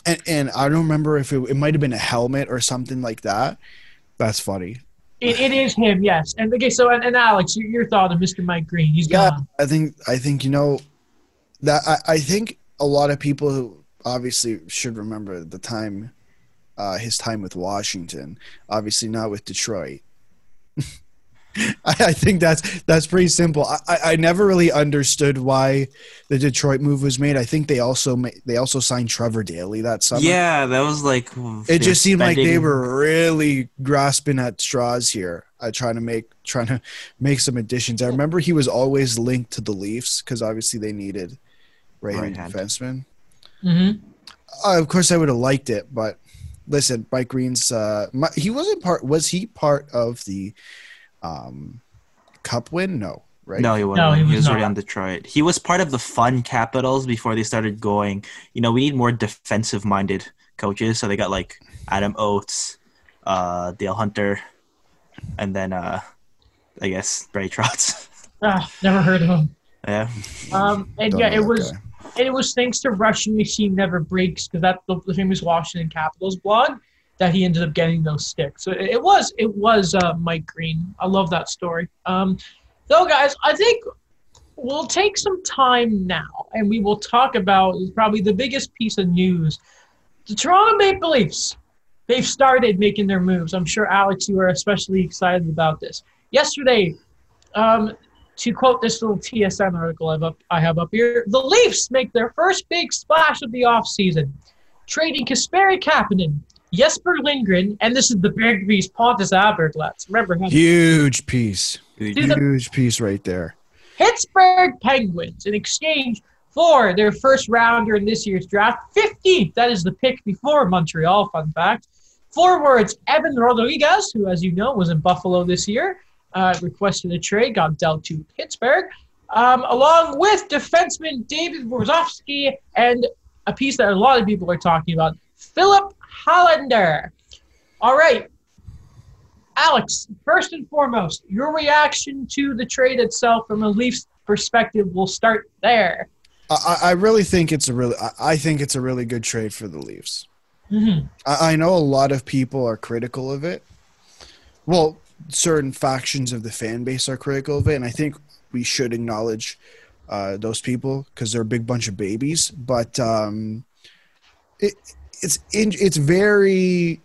And and I don't remember if it, it might have been a helmet or something like that. That's funny. It, it is him, yes. And okay, so and, and Alex, your, your thought of Mr. Mike Green? He's yeah, gone. I think I think you know that I, I think a lot of people who obviously should remember the time, uh, his time with Washington. Obviously not with Detroit. [LAUGHS] I, I, think that's that's pretty simple. I, I never really understood why the Detroit move was made. I think they also they also signed Trevor Daley that summer. Yeah, that was like it just seemed spending. like they were really grasping at straws here, uh, trying to make trying to make some additions. I remember he was always linked to the Leafs because obviously they needed right defenseman. Mm-hmm. Uh, of course, I would have liked it, but listen, Mike Green's uh, my, he wasn't part. Was he part of the um, Cup win? No, right? No, he wasn't. No, he was, he was already on Detroit. He was part of the fun Capitals before they started going. You know, we need more defensive-minded coaches, so they got like Adam Oates, uh, Dale Hunter, and then uh, I guess Barry Trotz. Ah, never heard of him. Yeah. Um, and Don't yeah, it was. Guy. And it was thanks to Russian Machine Never Breaks because that's the, famous Washington Capitals blog that he ended up getting those sticks. So it, was it was uh, Mike Green. I love that story. Um, though, guys, I think we'll take some time now and we will talk about probably the biggest piece of news: the Toronto Maple Leafs. They've started making their moves. I'm sure Alex, you are especially excited about this. Yesterday, um, to quote this little TSN article I've up, I have up here, the Leafs make their first big splash of the offseason, trading Kasperi Kapanen Jesper Lindgren, and this is the big piece, Pontus Aberglez. Remember him? Huge piece. Huge piece right there. Pittsburgh Penguins in exchange for their first rounder in this year's draft, 15th. That is the pick before Montreal, fun fact. Forwards Evan Rodrigues, who, as you know, was in Buffalo this year, uh, requested a trade, got dealt to Pittsburgh, um, along with defenseman David Warsofsky and a piece that a lot of people are talking about, Filip Hallander. All right. Alex, first and foremost, your reaction to the trade itself from a Leafs perspective. We'll start there. I, I really think it's a really I think it's a really good trade for the Leafs. Mm-hmm. I, I know a lot of people are critical of it. Well, certain factions of the fan base are critical of it, and I think we should acknowledge uh, those people because they're a big bunch of babies. But um, it, it's it's very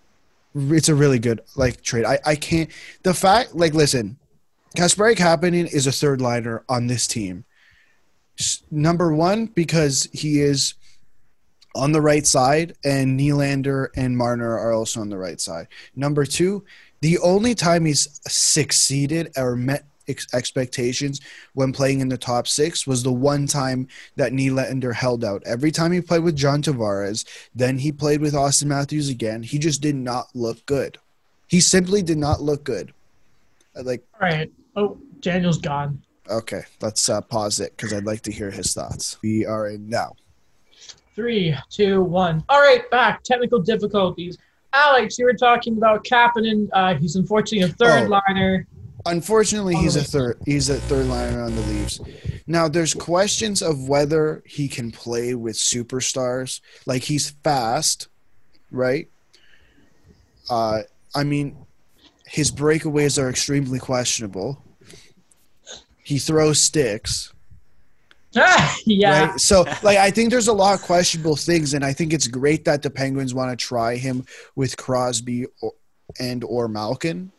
it's a really good like trade. I I can't the fact like listen, Kasperi Kapanen is a third liner on this team. Number one because he is on the right side, and Nylander and Marner are also on the right side. Number two, the only time he's succeeded or met ex- expectations when playing in the top six was the one time that Nylander held out. Every time he played with John Tavares, then he played with Auston Matthews again. He just did not look good. He simply did not look good. Like, all right. Oh, Daniel's gone. Okay, let's uh, pause it because I'd like to hear his thoughts. We are in now. Three, two, one. All right, back. Technical difficulties. Alex, you were talking about Kapanen. Uh, he's unfortunately a third oh. liner. Unfortunately, he's a third. He's a third liner on the Leafs. Now, there's questions of whether he can play with superstars. Like he's fast, right? Uh, I mean, his breakaways are extremely questionable. He throws sticks. [LAUGHS] yeah. Right? So, like, I think there's a lot of questionable things, and I think it's great that the Penguins want to try him with Crosby or, and or Malkin.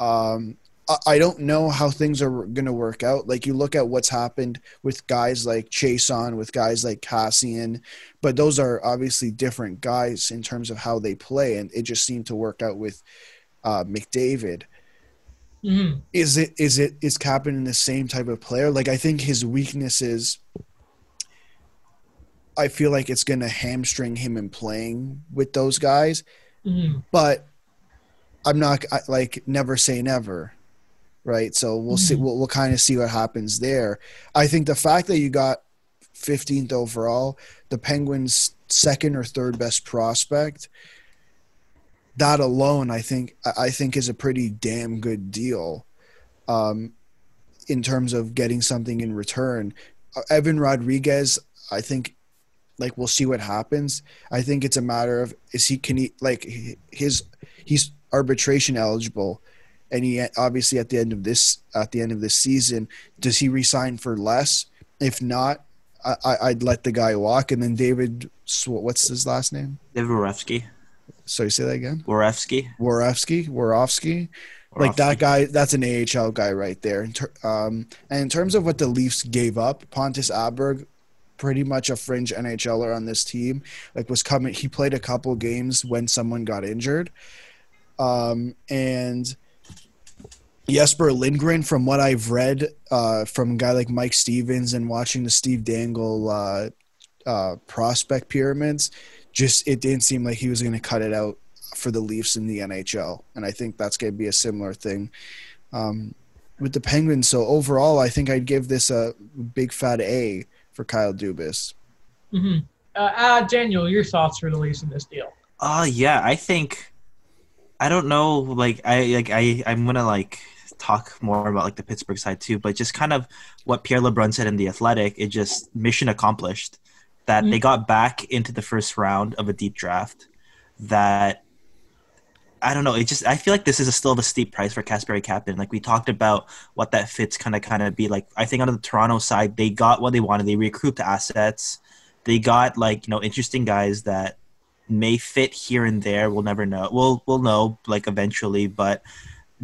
Um, I don't know how things are going to work out. Like you look at what's happened with guys like Chiasson, with guys like Kassian, but those are obviously different guys in terms of how they play, and it just seemed to work out with uh, McDavid. Mm-hmm. Is it is it is Kapanen the same type of player? Like I think his weakness is. I feel like it's going to hamstring him in playing with those guys, mm-hmm. but I'm not like never say never right? So we'll mm-hmm. see. We'll, we'll kind of see what happens there. I think the fact that you got 15th overall, the Penguins' second or third best prospect, that alone, I think, I think is a pretty damn good deal. Um, in terms of getting something in return, uh, Evan Rodrigues, I think, like we'll see what happens. I think it's a matter of is he can he like his he's arbitration eligible and he obviously at the end of this at the end of this season, does he resign for less? If not, I, I'd let the guy walk. And then David, what's his last name? David Warefsky. Sorry, say that again. Warefsky. Warefsky. Warofsky. Like that guy, that's an AHL guy right there. Um, and in terms of what the Leafs gave up, Pontus Aberg, pretty much a fringe NHLer on this team, like was coming. He played a couple games when someone got injured, um, and Jesper Lindgren, from what I've read uh, from a guy like Mike Stevens and watching the Steve Dangle uh, uh, prospect pyramids, just it didn't seem like he was going to cut it out for the Leafs in the NHL, and I think that's going to be a similar thing um, with the Penguins. So overall, I think I'd give this a big fat A for Kyle Dubas. Mm-hmm. Uh, uh, Daniel, your thoughts for the Leafs in this deal? Uh yeah, I think I don't know. Like I like I I'm gonna like talk more about like the Pittsburgh side too, but just kind of what Pierre LeBrun said in the Athletic, it just mission accomplished. That mm-hmm. they got back into the first round of a deep draft. That I don't know. It just I feel like this is a still a steep price for Kasperi Kapanen. Like we talked about what that fits kind of kind of be like. I think on the Toronto side, they got what they wanted. They recouped assets. They got like you know interesting guys that may fit here and there. We'll never know. We'll we'll know like eventually, but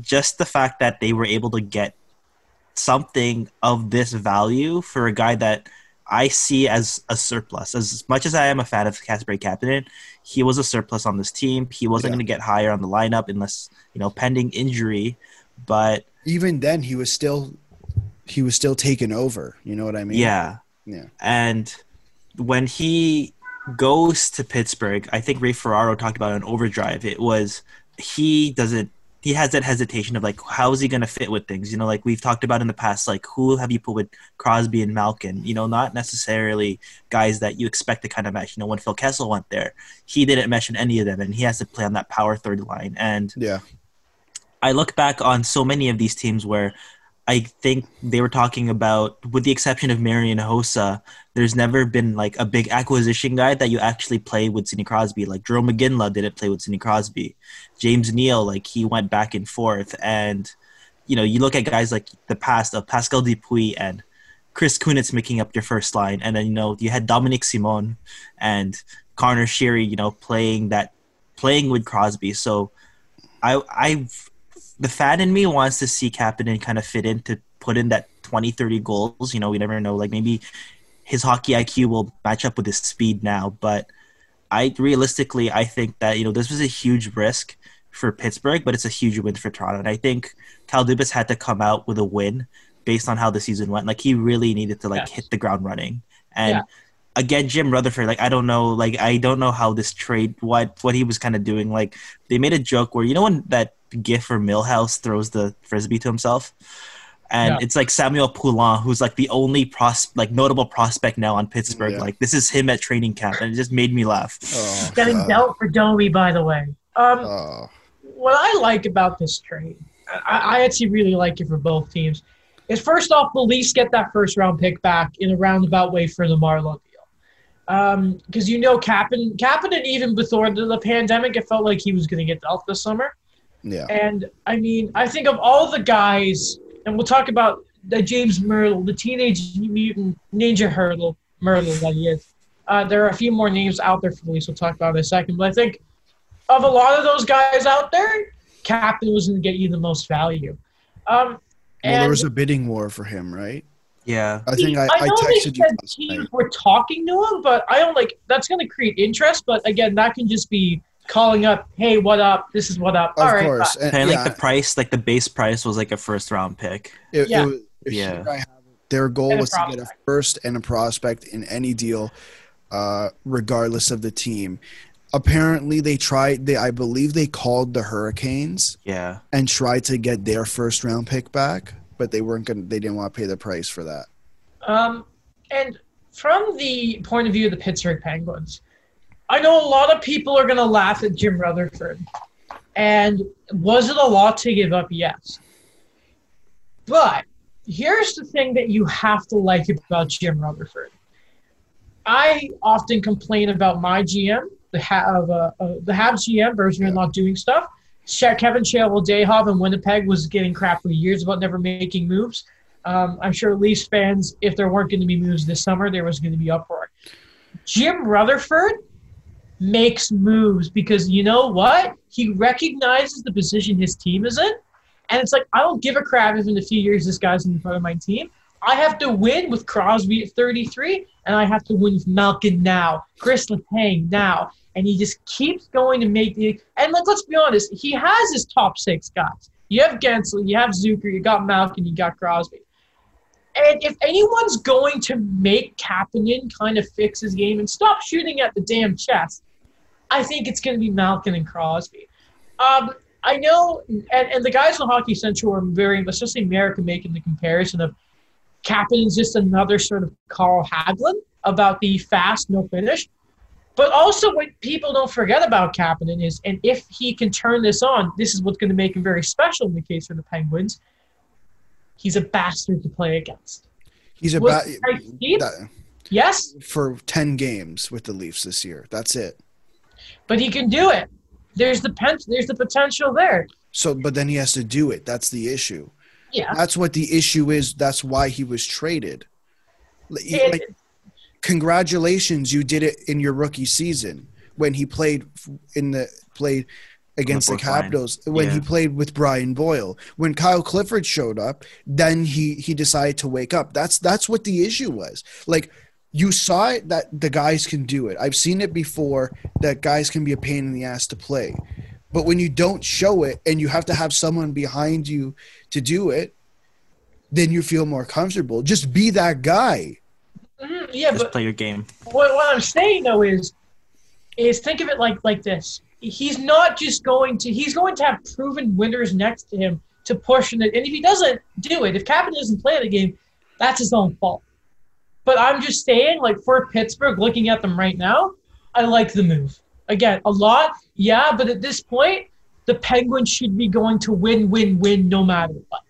just the fact that they were able to get something of this value for a guy that I see as a surplus. As much as I am a fan of Kasperi Kapanen, he was a surplus on this team. He wasn't yeah. going to get higher on the lineup unless you know pending injury. But even then, he was still he was still taken over. You know what I mean? Yeah, yeah. And when he goes to Pittsburgh, I think Ray Ferraro talked about an overdrive. It was he doesn't he has that hesitation of like how is he going to fit with things? You know like we've talked about in the past like who have you put with crosby and malkin? You know not necessarily guys that you expect to kind of mesh. You know when phil kessel went there he didn't mesh in any of them and he has to play on that power third line. And yeah. I look back on so many of these teams where I think they were talking about, with the exception of Marian Hossa, there's never been like a big acquisition guy that you actually play with Sidney Crosby. Like Jarome Iginla didn't play with Sidney Crosby. James Neal, like he went back and forth. And, you know, you look at guys like the past of Pascal Dupuis and Chris Kunitz making up your first line. And then, you know, you had Dominik Simon and Conor Sheary, you know, playing that, playing with Crosby. So I, I've, the fan in me wants to see Kapanen kind of fit in to put in that 20, 30 goals. You know, we never know. Like maybe his hockey IQ will match up with his speed now. But I realistically, I think that you know this was a huge risk for Pittsburgh, but it's a huge win for Toronto. And I think Kyle Dubas had to come out with a win based on how the season went. Like he really needed to like hit the ground running. And yeah. again, Jim Rutherford, like I don't know, like I don't know how this trade, what what he was kind of doing. Like they made a joke where you know when that gif for Milhouse throws the frisbee to himself. And yeah. it's like Samuel Poulin, who's like the only pros like notable prospect now on Pittsburgh. Yeah. Like this is him at training camp, and it just made me laugh. Oh, Getting God. dealt for Domi, by the way. Um, oh. What I like about this trade, I, I actually really like it for both teams, is first off, the Leafs get that first round pick back in a roundabout way for the Marleau because um, you know Kapanen, Kapanen even before the, the, pandemic, it felt like he was going to get dealt this summer. Yeah. And I mean, I think of all the guys, and we'll talk about the James Mirtle, the Teenage Mutant Ninja Hurdle, Mirtle that he is. Uh, there are a few more names out there for the least. We'll talk about in a second. But I think of a lot of those guys out there, Captain was going to get you the most value. Um, well, there was a bidding war for him, right? Yeah, I think I, I, I texted you. Teams night. were talking to him, but I don't like that's going to create interest. But again, that can just be calling up, "Hey, what up? This is what up." Of All course, right, and, yeah. like the price, like the base price was like a first round pick. It, yeah, it was, yeah. Their goal was to get a first and a prospect in any deal, uh, regardless of the team. Apparently, they tried. They, I believe, they called the Hurricanes. Yeah, and tried to get their first round pick back but they weren't going. to They didn't want to pay the price for that. Um, and from the point of view of the Pittsburgh Penguins, I know a lot of people are going to laugh at Jim Rutherford. And was it a lot to give up? Yes. But here's the thing that you have to like about Jim Rutherford. I often complain about my GM, the have uh, uh, the Habs GM version of not doing stuff. Kevin Cheveldayoff in Winnipeg was getting crap for years about never making moves. Um, I'm sure Leafs fans, if there weren't going to be moves this summer, there was going to be uproar. Jim Rutherford makes moves because you know what? He recognizes the position his team is in. And it's like, I don't give a crap if in a few years this guy's in front of my team. I have to win with Crosby at 33, and I have to win with Malkin now, Chris Letang now and he just keeps going to make the. And like, let's be honest, he has his top six guys. You have Guentzel, you have Zucker, you got Malkin, you got Crosby. And if anyone's going to make Kapanen kind of fix his game and stop shooting at the damn chest, I think it's going to be Malkin and Crosby. Um, I know, and, and the guys on Hockey Central are very, especially America, making the comparison of Kapanen's just another sort of Carl Hagelin about the fast, no finish. But also, what people don't forget about Kapanen is, and if he can turn this on, this is what's going to make him very special in the case of the Penguins. He's a bastard to play against. He's a bad. Yes. For ten games with the Leafs this year, that's it. But he can do it. There's the pen- There's the potential there. So, but then he has to do it. That's the issue. Yeah. That's what the issue is. That's why he was traded. It, like, congratulations, you did it in your rookie season when he played in the played against the Capitals when yeah. he played with Brian Boyle. When Kyle Clifford showed up, then he he decided to wake up. That's that's what the issue was. Like you saw it that the guys can do it. I've seen it before that guys can be a pain in the ass to play. But when you don't show it and you have to have someone behind you to do it, then you feel more comfortable. Just be that guy. Mm, yeah, Just but play your game. What, what I'm saying though is, is think of it like like this. He's not just going to. He's going to have proven winners next to him to push, and, and if he doesn't do it, if Captain doesn't play the game, that's his own fault. But I'm just saying, like for Pittsburgh, looking at them right now, I like the move. Again, a lot, yeah, but at this point, the Penguins should be going to win, win, win, no matter what.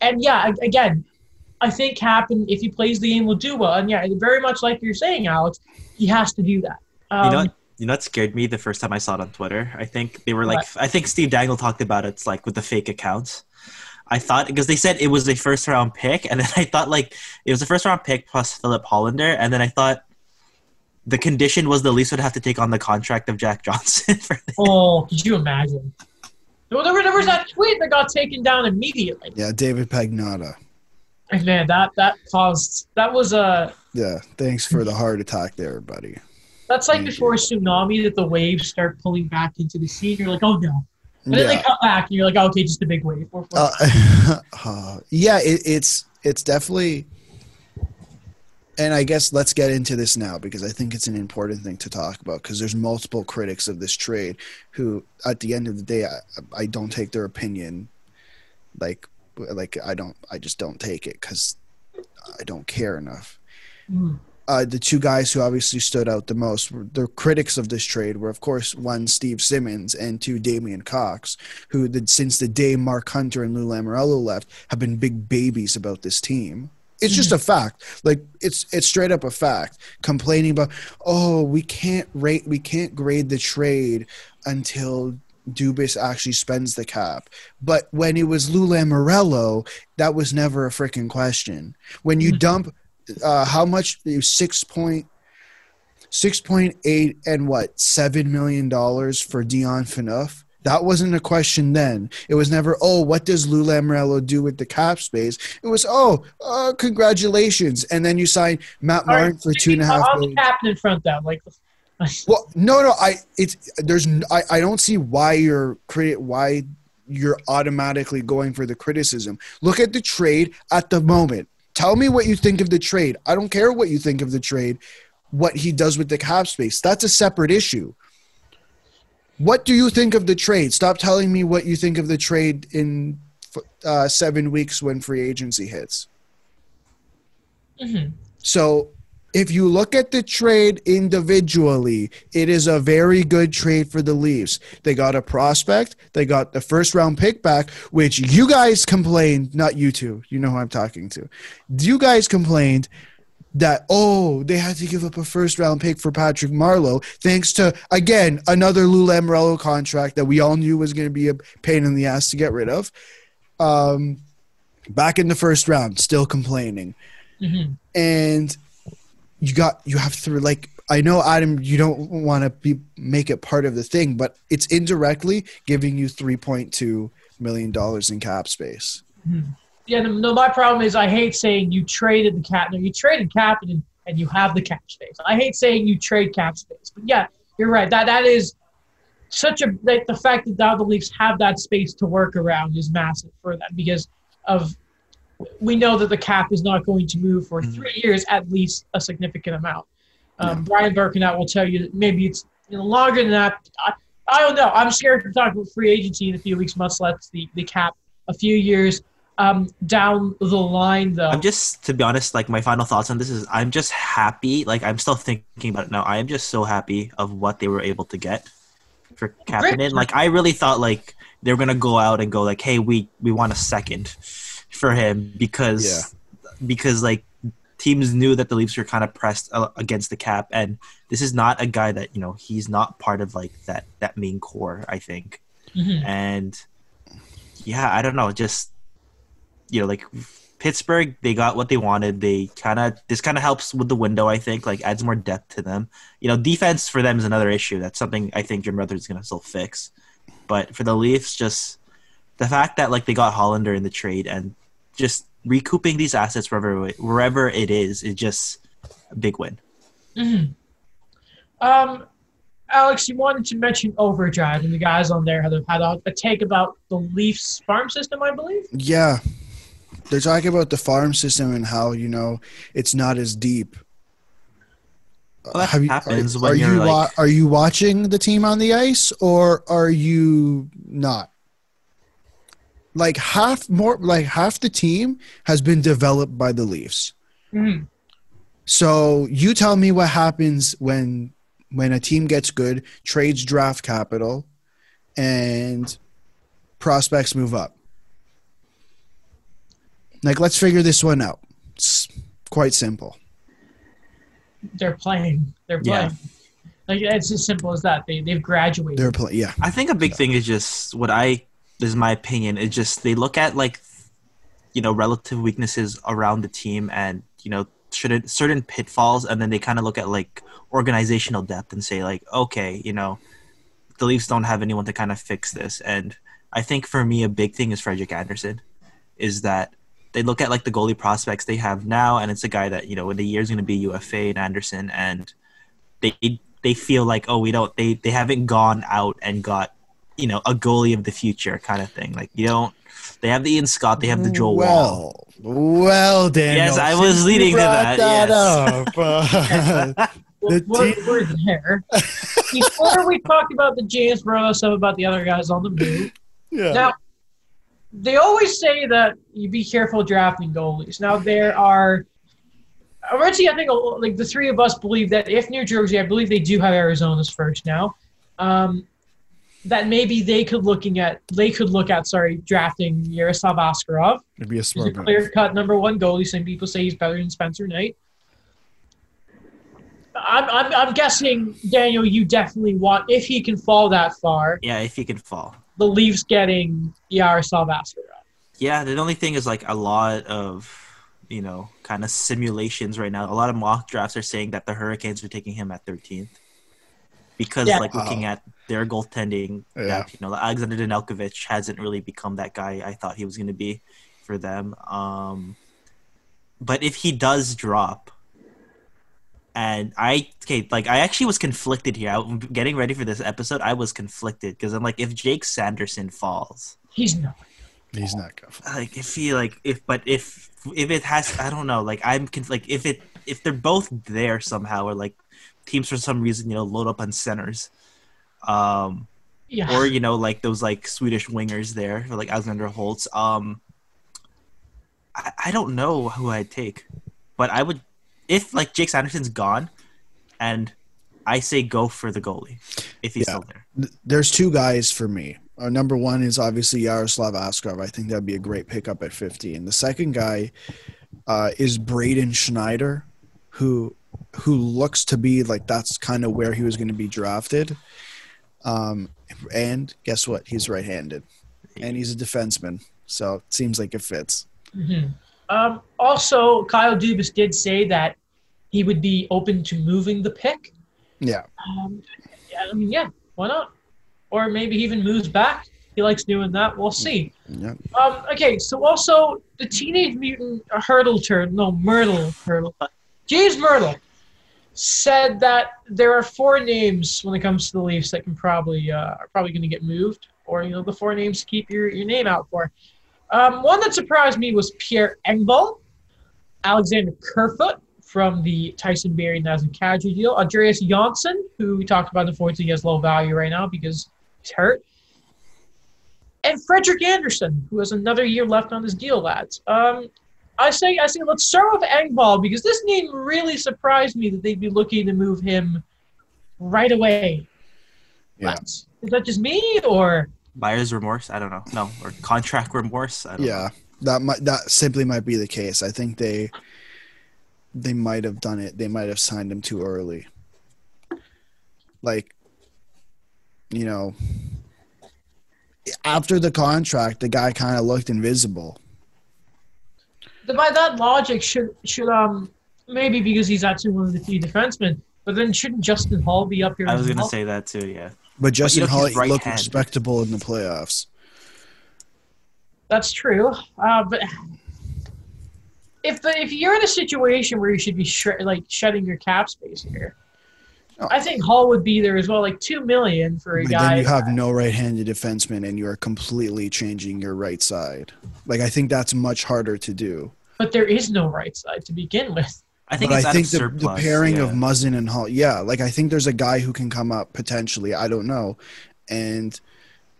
And yeah, again, I think happen if he plays the game will do well. And yeah, very much like you're saying, Alex, he has to do that. Um, you know, what, you know what scared me the first time I saw it on Twitter. I think they were like, what? I think Steve Dangle talked about it. It's like with the fake accounts. I thought because they said it was a first round pick, and [LAUGHS] then I thought like it was a first round pick plus Filip Hallander, and then I thought the condition was the Leafs would have to take on the contract of Jack [LAUGHS] Johnson. For oh, could you imagine? Well, there, there was that tweet that got taken down immediately. Yeah, David Pagnotta. Man, that that caused that was a. Yeah, thanks for the heart attack there, buddy. That's like Thank before you. a tsunami that the waves start pulling back into the sea. You're like, oh no. And then yeah. they come back, and you're like, oh, okay, just a big wave. Uh, [LAUGHS] uh, yeah, it, it's it's definitely. And I guess let's get into this now because I think it's an important thing to talk about because there's multiple critics of this trade who, at the end of the day, I, I don't take their opinion like like I don't I just don't take it because I don't care enough. Mm. Uh, the two guys who obviously stood out the most, the critics of this trade, were of course one Steve Simmons and two Damien Cox, who the, since the day Mark Hunter and Lou Lamoriello left have been big babies about this team. It's just a fact. Like it's it's straight up a fact. Complaining about, oh, we can't rate, we can't grade the trade until Dubas actually spends the cap. But when it was Lou Lamoriello, that was never a freaking question. When you mm-hmm. dump uh, how much six point six point eight and what seven million dollars for Dion Phaneuf, That wasn't a question then. It was never, oh, what does Lou Lamoriello do with the cap space? It was, oh, uh, congratulations, and then you sign Matt Martin right, for two and a half. I'm captain in front though, like. [LAUGHS] well, no, no, I it's there's I, I don't see why you're create why you're automatically going for the criticism. Look at the trade at the moment. Tell me what you think of the trade. I don't care what you think of the trade. What he does with the cap space, that's a separate issue. What do you think of the trade? Stop telling me what you think of the trade in uh, seven weeks when free agency hits. Mm-hmm. So, if you look at the trade individually, it is a very good trade for the Leafs. They got a prospect, they got the first round pick back, which you guys complained, not you two, you know who I'm talking to. You guys complained that oh they had to give up a first round pick for Patrick Marleau thanks to again another Lou Lamoriello contract that we all knew was going to be a pain in the ass to get rid of. Um, back in the first round, still complaining, mm-hmm. and you got you have to like I know Adam, you don't want to be make it part of the thing, but it's indirectly giving you three point two million dollars in cap space. Mm-hmm yeah, no, my problem is I hate saying you traded the cap. No, you traded cap and, and you have the cap space. I hate saying you trade cap space, but yeah, you're right. That that is such a like the fact that the Leafs have that space to work around is massive for them because of we know that the cap is not going to move for mm-hmm. three years at least a significant amount. Um. Brian Birkenau will tell you that maybe it's you know, longer than that. I, I don't know. I'm scared to talk about free agency in a few weeks, much less the, the cap a few years um, down the line though. I'm just to be honest, like my final thoughts on this is I'm just happy. Like I'm still thinking about it now. I am just so happy of what they were able to get for Kapanen. Like I really thought like they were gonna go out and go like, hey, we we want a second for him because yeah. because like teams knew that the Leafs were kind of pressed uh, against the cap, and this is not a guy that you know he's not part of like that that main core. I think, mm-hmm. and yeah, I don't know, just you know, like Pittsburgh, they got what they wanted. They kind of this kind of helps with the window. I think like adds more depth to them. You know, defense for them is another issue. That's something I think Jim Rutherford is going to still fix. But for the Leafs, just the fact that like they got Hallander in the trade and just recouping these assets wherever wherever it is is just a big win. Mm-hmm. Um, Alex, you wanted to mention Overdrive, and the guys on there had a, had a, a take about the Leafs farm system, I believe. Yeah, they're talking about the farm system and how you know it's not as deep. Well, that you, happens are, when are you're you like, wa- are you watching the team on the ice or are you not? Like half more, like half the team has been developed by the Leafs. Mm-hmm. So you tell me what happens when when a team gets good, trades draft capital, and prospects move up. Like, let's figure this one out. It's quite simple. They're playing. They're playing. Yeah. Like it's as simple as that. They they've graduated. They're playing. Yeah. I think a big thing is just what I this is my opinion. Is just they look at like, you know, relative weaknesses around the team and you know certain certain pitfalls, and then they kind of look at like organizational depth and say like, okay, you know, the Leafs don't have anyone to kind of fix this. And I think for me, a big thing is Frederik Andersen, is that they look at like the goalie prospects they have now, and it's a guy that you know in the year is going to be UFA and Andersen, and they they feel like oh we don't they they haven't gone out and got you know a goalie of the future kind of thing. Like you don't. They have the Ian Scott. They have the Joel well, Woll. Well, Daniel. Yes, I was leading to that. that yes. Up, uh, [LAUGHS] the we're, here. Before we talk about the James Bro, some about the other guys on the move. Yeah. Now, they always say that you be careful drafting goalies. Now there are originally I think like the three of us believe that if New Jersey, I believe they do have Arizona's first now. Um, that maybe they could looking at they could look at sorry drafting Yaroslav Askarov. It'd be a smart he's a clear cut number one goalie. Some people say he's better than Spencer Knight. I'm, I'm, I'm guessing Daniel, you definitely want if he can fall that far. Yeah, if he can fall the Leafs getting Yaroslav Askarov. Yeah, the only thing is like a lot of you know kind of simulations right now. A lot of mock drafts are saying that the Hurricanes are taking him at 13th because yeah. like looking at their goaltending. Yeah. That, you know, Alexander Nedeljkovic hasn't really become that guy I thought he was going to be for them. Um, but if he does drop, and I okay, like I actually was conflicted here. I, getting ready for this episode, I was conflicted because I'm like, if Jake Sanderson falls, he's not. He's not good. Like if he like if but if if it has I don't know like I'm like if it if they're both there somehow or like teams for some reason you know load up on centers, um, yeah. or you know like those like Swedish wingers there or like Alexander Holtz. Um, I, I don't know who I'd take, but I would if like Jake Sanderson's gone, and I say go for the goalie if he's yeah. still there. There's two guys for me. Uh, number one is obviously Yaroslav Askarov. I think that'd be a great pickup at 50. And the second guy uh, is Braden Schneider, who who looks to be like that's kind of where he was going to be drafted. Um, and guess what? He's right-handed, and he's a defenseman, so it seems like it fits. Mm-hmm. Um, also, Kyle Dubas did say that he would be open to moving the pick. Yeah. Um, yeah, I mean, yeah, why not? Or maybe he even moves back. He likes doing that. We'll see. Yeah. Um, okay, so also the Teenage Mutant Hurdle Turtle, no, Mirtle Hurdle, James Mirtle said that there are four names when it comes to the Leafs that can probably uh, are probably going to get moved, or you know the four names to keep your, your name out for. Um, one that surprised me was Pierre Engvall, Alexander Kerfoot from the Tyson Barrie Nazem Kadri deal, Andreas Johnsson, who we talked about in the forwards, he has low value right now because he's hurt, and Frederik Andersen, who has another year left on his deal, lads. Um, I say, I say, let's start with Engvall because this name really surprised me that they'd be looking to move him right away. Yeah. Is that just me or? buyer's remorse. I don't know. No, or contract remorse. yeah, know. that might that simply might be the case. I think they they might have done it. They might have signed him too early. Like, you know, after the contract, the guy kind of looked invisible. By that logic, should should um maybe because he's actually one of the three defensemen, but then shouldn't Justin Holl be up here? I was going to say that too. Yeah. But Justin but, Holl right looked hand. respectable in the playoffs. That's true, uh, but if if you're in a situation where you should be sh- like shedding your cap space here, oh. I think Holl would be there as well. Like two million for a but guy. Then you have no right-handed defenseman, and you are completely changing your right side. Like I think that's much harder to do. But there is no right side to begin with. I think, I think the, the, pairing yeah. of Muzzin and Holl, yeah, like I think there's a guy who can come up potentially, I don't know, and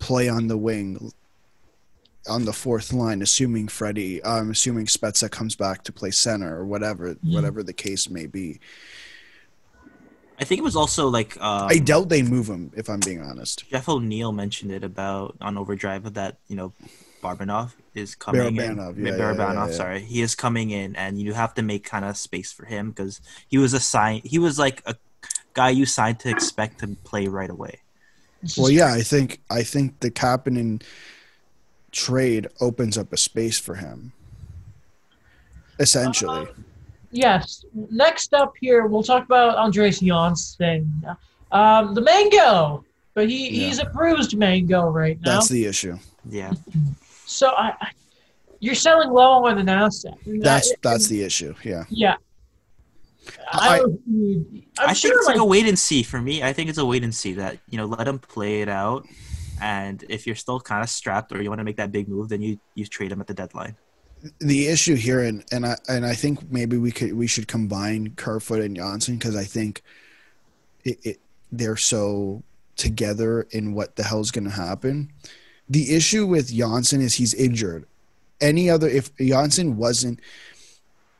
play on the wing on the fourth line, assuming Freddie, I'm um, assuming Spezza comes back to play center or whatever, mm. whatever the case may be. I think it was also like um, I doubt they move him if I'm being honest. Jeff O'Neill mentioned it about on Overdrive that you know Barbanov is coming Barabanov, in. Yeah, Barabanov, yeah, yeah, sorry, he is coming in, and you have to make kind of space for him because he was a sign. He was like a guy you signed to expect to play right away. Well, yeah, I think I think the Kapanen trade opens up a space for him. Essentially. Um, yes. Next up here, we'll talk about Andreas Johnsson. Um, the mango, but he, yeah. he's a bruised mango right now. That's the issue. Yeah. [LAUGHS] So I, I you're selling low on an asset. That's that's the issue. Yeah. Yeah. I, I, sure think it's like, like, a wait and see for me. I think it's a wait and see that you know let him play it out, and if you're still kind of strapped or you want to make that big move, then you you trade him at the deadline. The issue here, and and I and I think maybe we could we should combine Kerfoot and Johnsson because I think it, it they're so together in what the hell's going to happen the issue with Johnsson is he's injured. Any other if Johnsson wasn't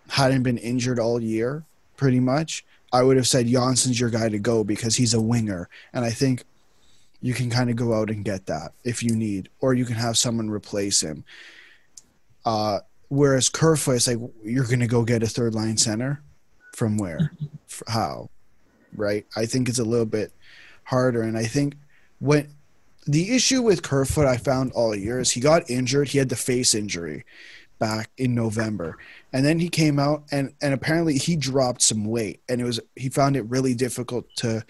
hadn't been injured all year, pretty much, I would have said Johnsson's your guy to go because he's a winger. And I think you can kind of go out and get that if you need, or you can have someone replace him. Uh, whereas Kerfoot is like you're going to go get a third line center from where, how, right? I think it's a little bit harder, and I think when the issue with Kerfoot I found all year is he got injured. He had the face injury back in November. And then he came out and and apparently he dropped some weight and it was he found it really difficult to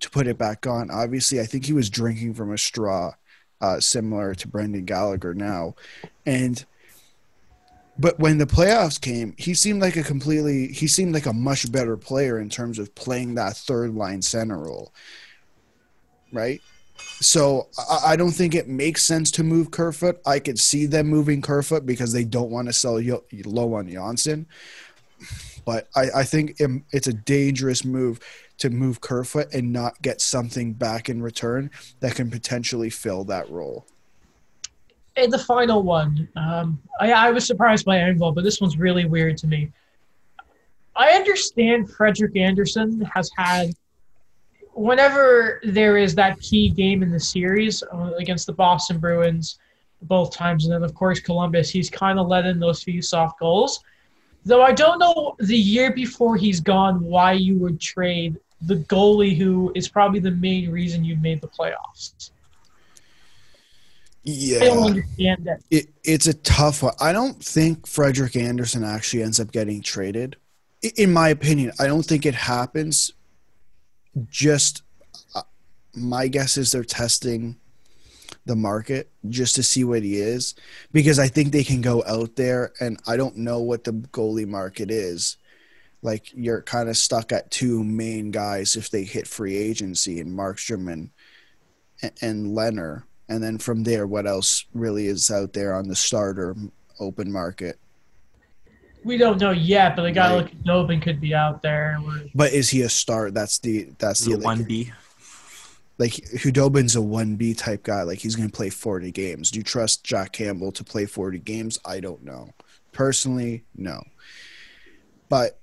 to put it back on. Obviously, I think he was drinking from a straw, uh, similar to Brendan Gallagher now, and but when the playoffs came, he seemed like a completely he seemed like a much better player in terms of playing that third line center role. Right? So I, I don't think it makes sense to move Kerfoot. I could see them moving Kerfoot because they don't want to sell low on Johnsson. But I, I think it's a dangerous move to move Kerfoot and not get something back in return that can potentially fill that role the final one, um, I, I, was surprised by Engvall, but this one's really weird to me. I understand Frederik Andersen has had, whenever there is that key game in the series uh, against the Boston Bruins, both times, and then of course Columbus, he's kind of let in those few soft goals. Though I don't know the year before he's gone why you would trade the goalie who is probably the main reason you made the playoffs. Yeah, I don't understand it. it. It's a tough one. I don't think Frederik Andersen actually ends up getting traded. In my opinion, I don't think it happens. Just uh, my guess is they're testing the market just to see what he is because I think they can go out there and I don't know what the goalie market is. Like you're kind of stuck at two main guys if they hit free agency and Markstrom and and Lehner and then from there, what else really is out there on the starter open market? We don't know yet, but a guy right. like Dobin could be out there. But is he a start? That's the that's the one B. Like Khudobin's a one B type guy. Like he's going to play forty games. Do you trust Jack Campbell to play forty games? I don't know. Personally, no. But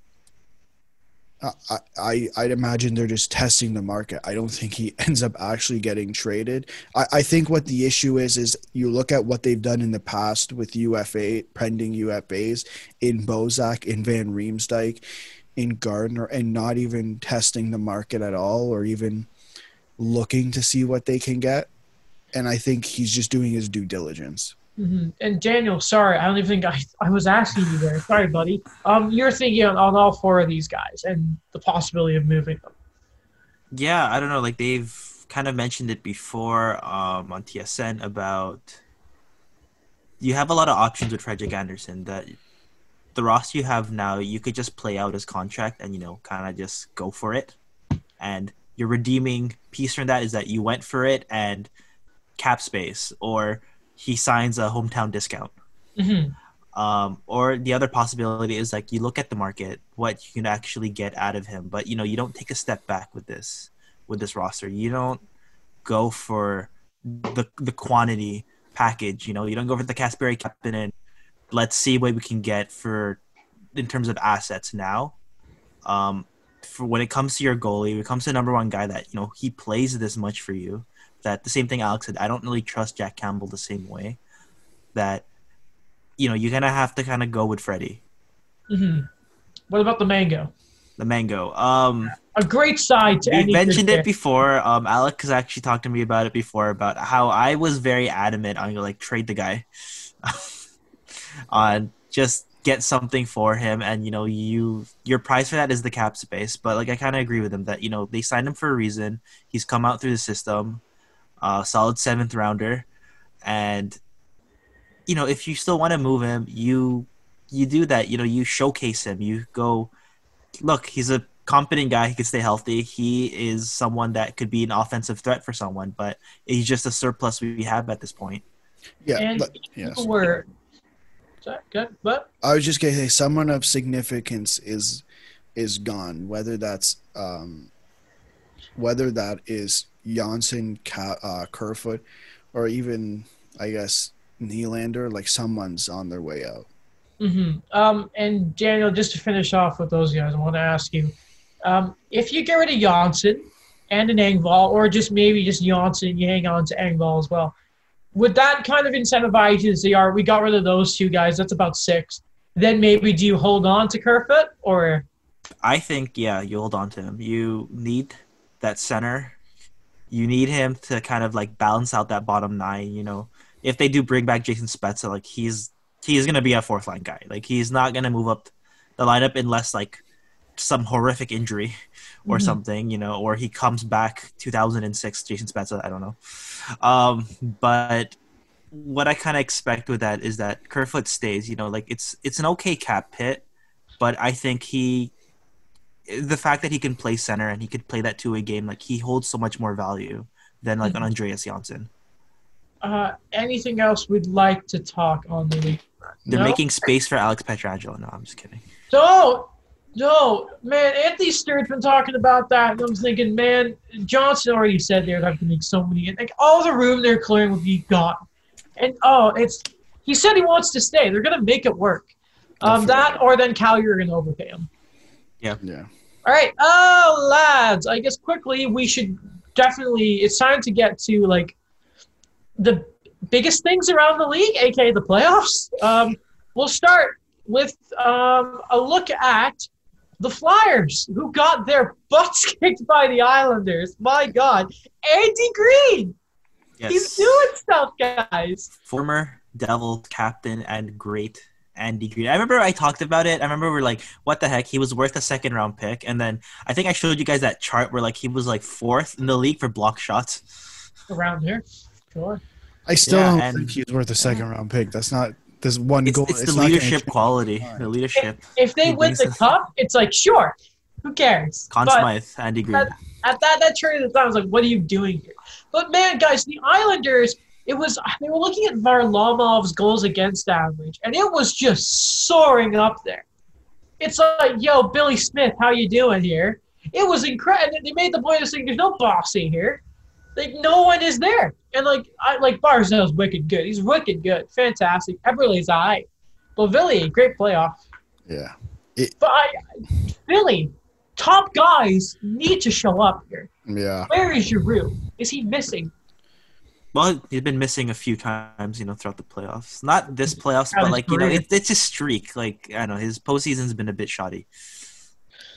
I, I I'd imagine they're just testing the market. I don't think he [LAUGHS] ends up actually getting traded. I, I think what the issue is is you look at what they've done in the past with UFA pending UFAs in Bozak, in Van Riemsdyk, in Gardner, and not even testing the market at all, or even looking to see what they can get. And I think he's just doing his due diligence. Mm-hmm. And Daniel, sorry, I don't even think I, I was asking you there. Sorry, buddy. Um, you're thinking on, on all four of these guys and the possibility of moving them. Yeah, I don't know. Like they've kind of mentioned it before um, on TSN about you have a lot of options with Frederik Andersen That the roster you have now, you could just play out his contract and you know kind of just go for it. And your redeeming piece from that is that you went for it and cap space or he signs a hometown discount. Mm-hmm. Um, or the other possibility is like you look at the market, what you can actually get out of him, but you know you don't take a step back with this with this roster. You don't go for the the quantity package. You know you don't go for the Kasperi Kapanen and let's see what we can get for in terms of assets now. Um, for when it comes to your goalie, when it comes to number one guy that you know he plays this much for you, that the same thing Alex said. I don't really trust Jack Campbell the same way. That you know you're gonna have to kind of go with Freddie. Mm-hmm. What about the mango? The mango. Um, a great side to. We mentioned it before. Um, Alex has actually talked to me about it before about how I was very adamant on like trade the guy, [LAUGHS] on just get something for him and you know you your price for that is the cap space but like i kind of agree with him that you know they signed him for a reason he's come out through the system uh, solid seventh rounder, and you know if you still want to move him, you you do that. You know you showcase him. You go, look, he's a competent guy. He can stay healthy. He is someone that could be an offensive threat for someone, but he's just a surplus we have at this point. Yeah, and but, yes. were good, but I was just gonna say someone of significance is is gone. Whether that's um, whether that is Johnsson, uh, Kerfoot, or even I guess Nylander, like someone's on their way out. Mm-hmm. Um, and Daniel, just to finish off with those guys, I want to ask you, um, if you get rid of Johnsson and an Engvall, or just maybe just Johnsson, you hang on to Engvall as well, would that kind of incentivize you to say, all right, we got rid of those two guys, that's about six. Then maybe do you hold on to Kerfoot or? I think yeah, you hold on to him. You need that center you need him to kind of like balance out that bottom nine. You know, if they do bring back Jason Spezza, like he's he's gonna be a fourth line guy. Like he's not gonna move up the lineup unless like some horrific injury or mm-hmm. something, you know, or he comes back 2006, Jason Spezza, I don't know. Um, but what I kind of expect with that is that Kerfoot stays, you know, like it's it's an okay cap hit, but I think he the fact that he can play center and he could play that two-way game, like he holds so much more value than like mm-hmm. an Andreas Johnsson. Uh, anything else we'd like to talk on the league? They're no? making space for Alex Pietrangelo. No, I'm just kidding. Don't no, man, Anthony Stewart's been talking about that, and I'm thinking, man, Johnson already said they're have to make so many. Like all the room they're clearing would be gone, and oh, it's he said he wants to stay. They're gonna make it work. Um, that or then Cal, you're gonna overpay him. Yeah. Yeah. All right. Oh, lads, I guess quickly we should definitely. It's time to get to like the biggest things around the league, aka the playoffs. Um, we'll start with um, a look at the Flyers, who got their butts [LAUGHS] kicked by the Islanders. My God. Andy Greene. Yes. He's doing stuff, guys. Former Devil captain and great Andy Greene. I remember I talked about it. I remember we are like, what the heck? He was worth a second round pick. And then I think I showed you guys that chart where like he was like fourth in the league for block shots. Around here. Sure. I still yeah, don't think he's worth a second round pick. That's not this one it's, goal. It's, it's the leadership quality. The leadership. If, if they win the cup, it's like sure, who cares? Conn Smythe, Andy Greene. At, at, that that trade at the time, I was like, what are you doing here? But man, guys, the Islanders. It was they were looking at Varlamov's goals against average, and it was just soaring up there. It's like, yo, Billy Smith, how you doing here? It was incredible. They made the point of saying there's no Bossy here. Like no one is there. And like I like Barzal's wicked good. He's wicked good. Fantastic. Eberle's eye. But Philly, great playoff. Yeah. It, but I, Philly, top guys need to show up here. Yeah. Where is Giroux? Is he missing? Well, he's been missing a few times, you know, throughout the playoffs. Not this playoffs, but like you know, it, it's a streak. Like I don't know, his postseason's been a bit shoddy.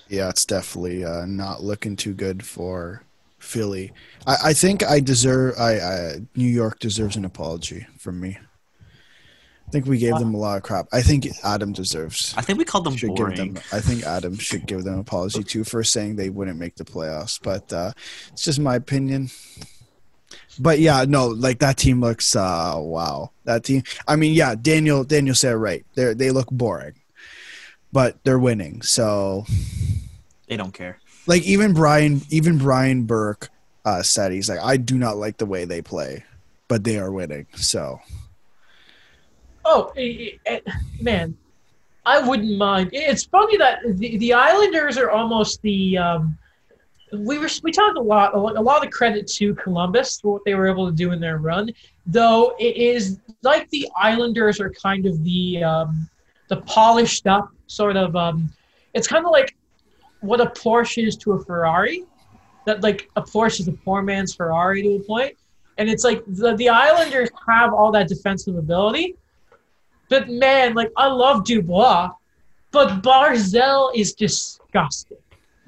Yeah, it's definitely uh, not looking too good for Philly. I, I think I deserve. I, I, New York deserves an apology from me. I think we gave them a lot of crap. I think Adam deserves. I think we called them should boring. Give them, I think Adam should give them an apology too for saying they wouldn't make the playoffs. But uh, it's just my opinion. But yeah, no, like that team looks. Uh, wow, that team. I mean, yeah, Daniel. Daniel said right. They they look boring, but they're winning. So they don't care like even Brian, even Brian Burke uh, said he's like, I do not like the way they play, but they are winning. So, oh it, it, man, I wouldn't mind. It's funny that the, the Islanders are almost the. Um, we were we talked a lot a lot of credit to Columbus for what they were able to do in their run, though it is like the Islanders are kind of the um, the polished up sort of. Um, it's kind of like what a Porsche is to a Ferrari. That like a Porsche is a poor man's Ferrari to a point, and it's like the the Islanders have all that defensive ability, but man, like I love Dubois, but Barzal is disgusting.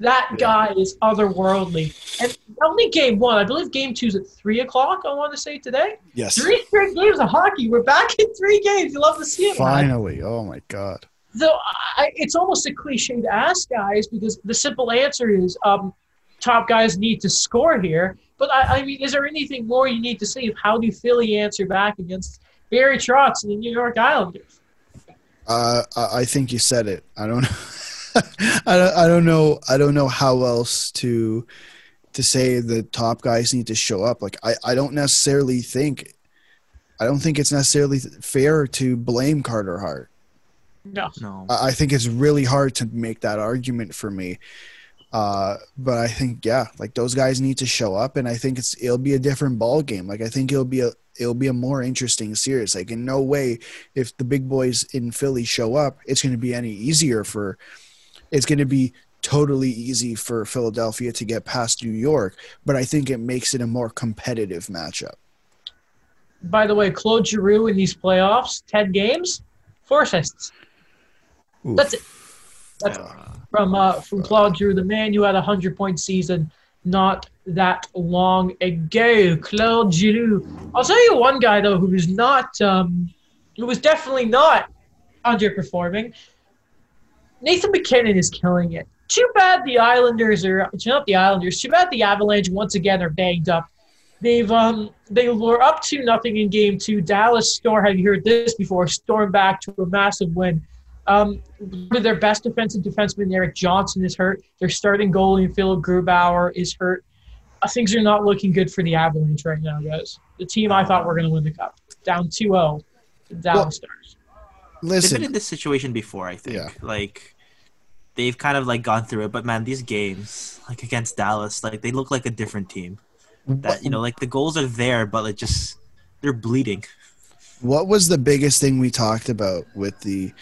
That guy is otherworldly. And only game one, I believe game two is at three o'clock. I want to say today. Yes. Three straight games of hockey. We're back in three games. You love to see it. Finally. Man. Oh my god. Though I, it's almost a cliche to ask guys because the simple answer is um, top guys need to score here. But I, I, mean, is there anything more you need to say? How do Philly answer back against Barry Trotz and the New York Islanders? Uh, I think you said it. I don't. [LAUGHS] [LAUGHS] I don't. I don't know. I don't know how else to to say the top guys need to show up. Like I, I don't necessarily think. I don't think it's necessarily fair to blame Carter Hart. No. No. I think it's really hard to make that argument for me. Uh, but I think yeah, like those guys need to show up, and I think it's it'll be a different ball game. Like I think it'll be a it'll be a more interesting series. Like in no way, if the big boys in Philly show up, it's going to be any easier for. It's going to be totally easy for Philadelphia to get past New York, but I think it makes it a more competitive matchup. By the way, Claude Giroux in these playoffs, ten games, four assists. Oof. That's it. That's uh, from uh, from Claude Giroux, the man who had a hundred point season not that long ago. Claude Giroux. I'll tell you one guy though who was not um, who was definitely not underperforming. Nathan MacKinnon is killing it. too bad the Islanders are not the Islanders. Too bad the Avalanche once again are banged up. They've um they were up to nothing in game two. Dallas Storm, have you heard this before? Storm back to a massive win. Um, their best defensive defenseman, Erik Johnson, is hurt. Their starting goalie, Philipp Grubauer, is hurt. Uh, things are not looking good for the Avalanche right now, guys. The team I thought were going to win the cup, down 2-0 Dallas well, Stars. Listen, they've been in this situation before. I think. Yeah. Like they've kind of like gone through it, but man, these games like against Dallas, like they look like a different team. That you know, like the goals are there, but like just they're bleeding. What was the biggest thing we talked about with the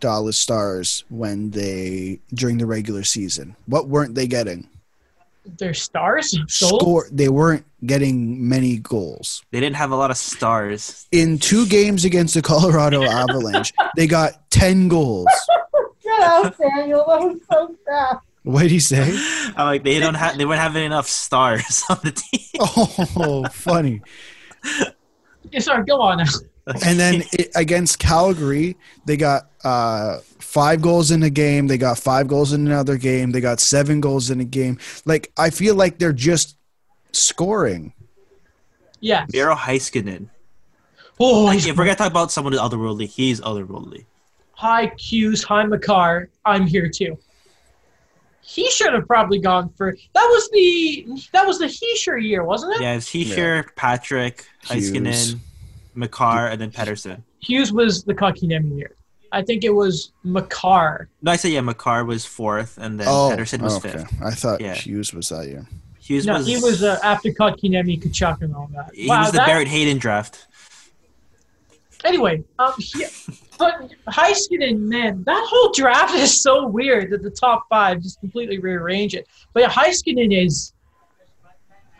Dallas Stars when they during the regular season? What weren't they getting? Their stars [LAUGHS] score. They weren't getting many goals. They didn't have a lot of stars. In two games against the Colorado [LAUGHS] Avalanche, they got ten goals. Get out, Daniel. That was so crap. What did he say? I'm like they don't have. They weren't having enough stars [LAUGHS] on the team. oh, funny. Yeah, sorry. Go on now. and then it, against Calgary, they got uh, five goals in a game. They got five goals in another game. They got seven goals in a game. Like I feel like they're just scoring. Yeah. Miro Heiskanen. Oh, like, if we're gonna talk about someone who's otherworldly, he's otherworldly. Hi, Q's. Hi, Makar. I'm here too. He should have probably gone for that was the that was the Hischier year, wasn't it? Yeah, it's Hischier, yeah. Patrick, Heiskanen, Makar, and then Pettersson. Hughes was the Kotkaniemi year. I think it was Makar. No, I said yeah. Makar was fourth, and then oh, Pettersson was okay. fifth. I thought yeah. Hughes was that year. Hughes no, was, he was uh, after Kotkaniemi, Tkachuk, and all that. He wow, was the that, Barrett Hayton draft. Anyway, um, he, but Heiskanen, man, that whole draft is so weird that the top five just completely rearrange it. But Heiskanen is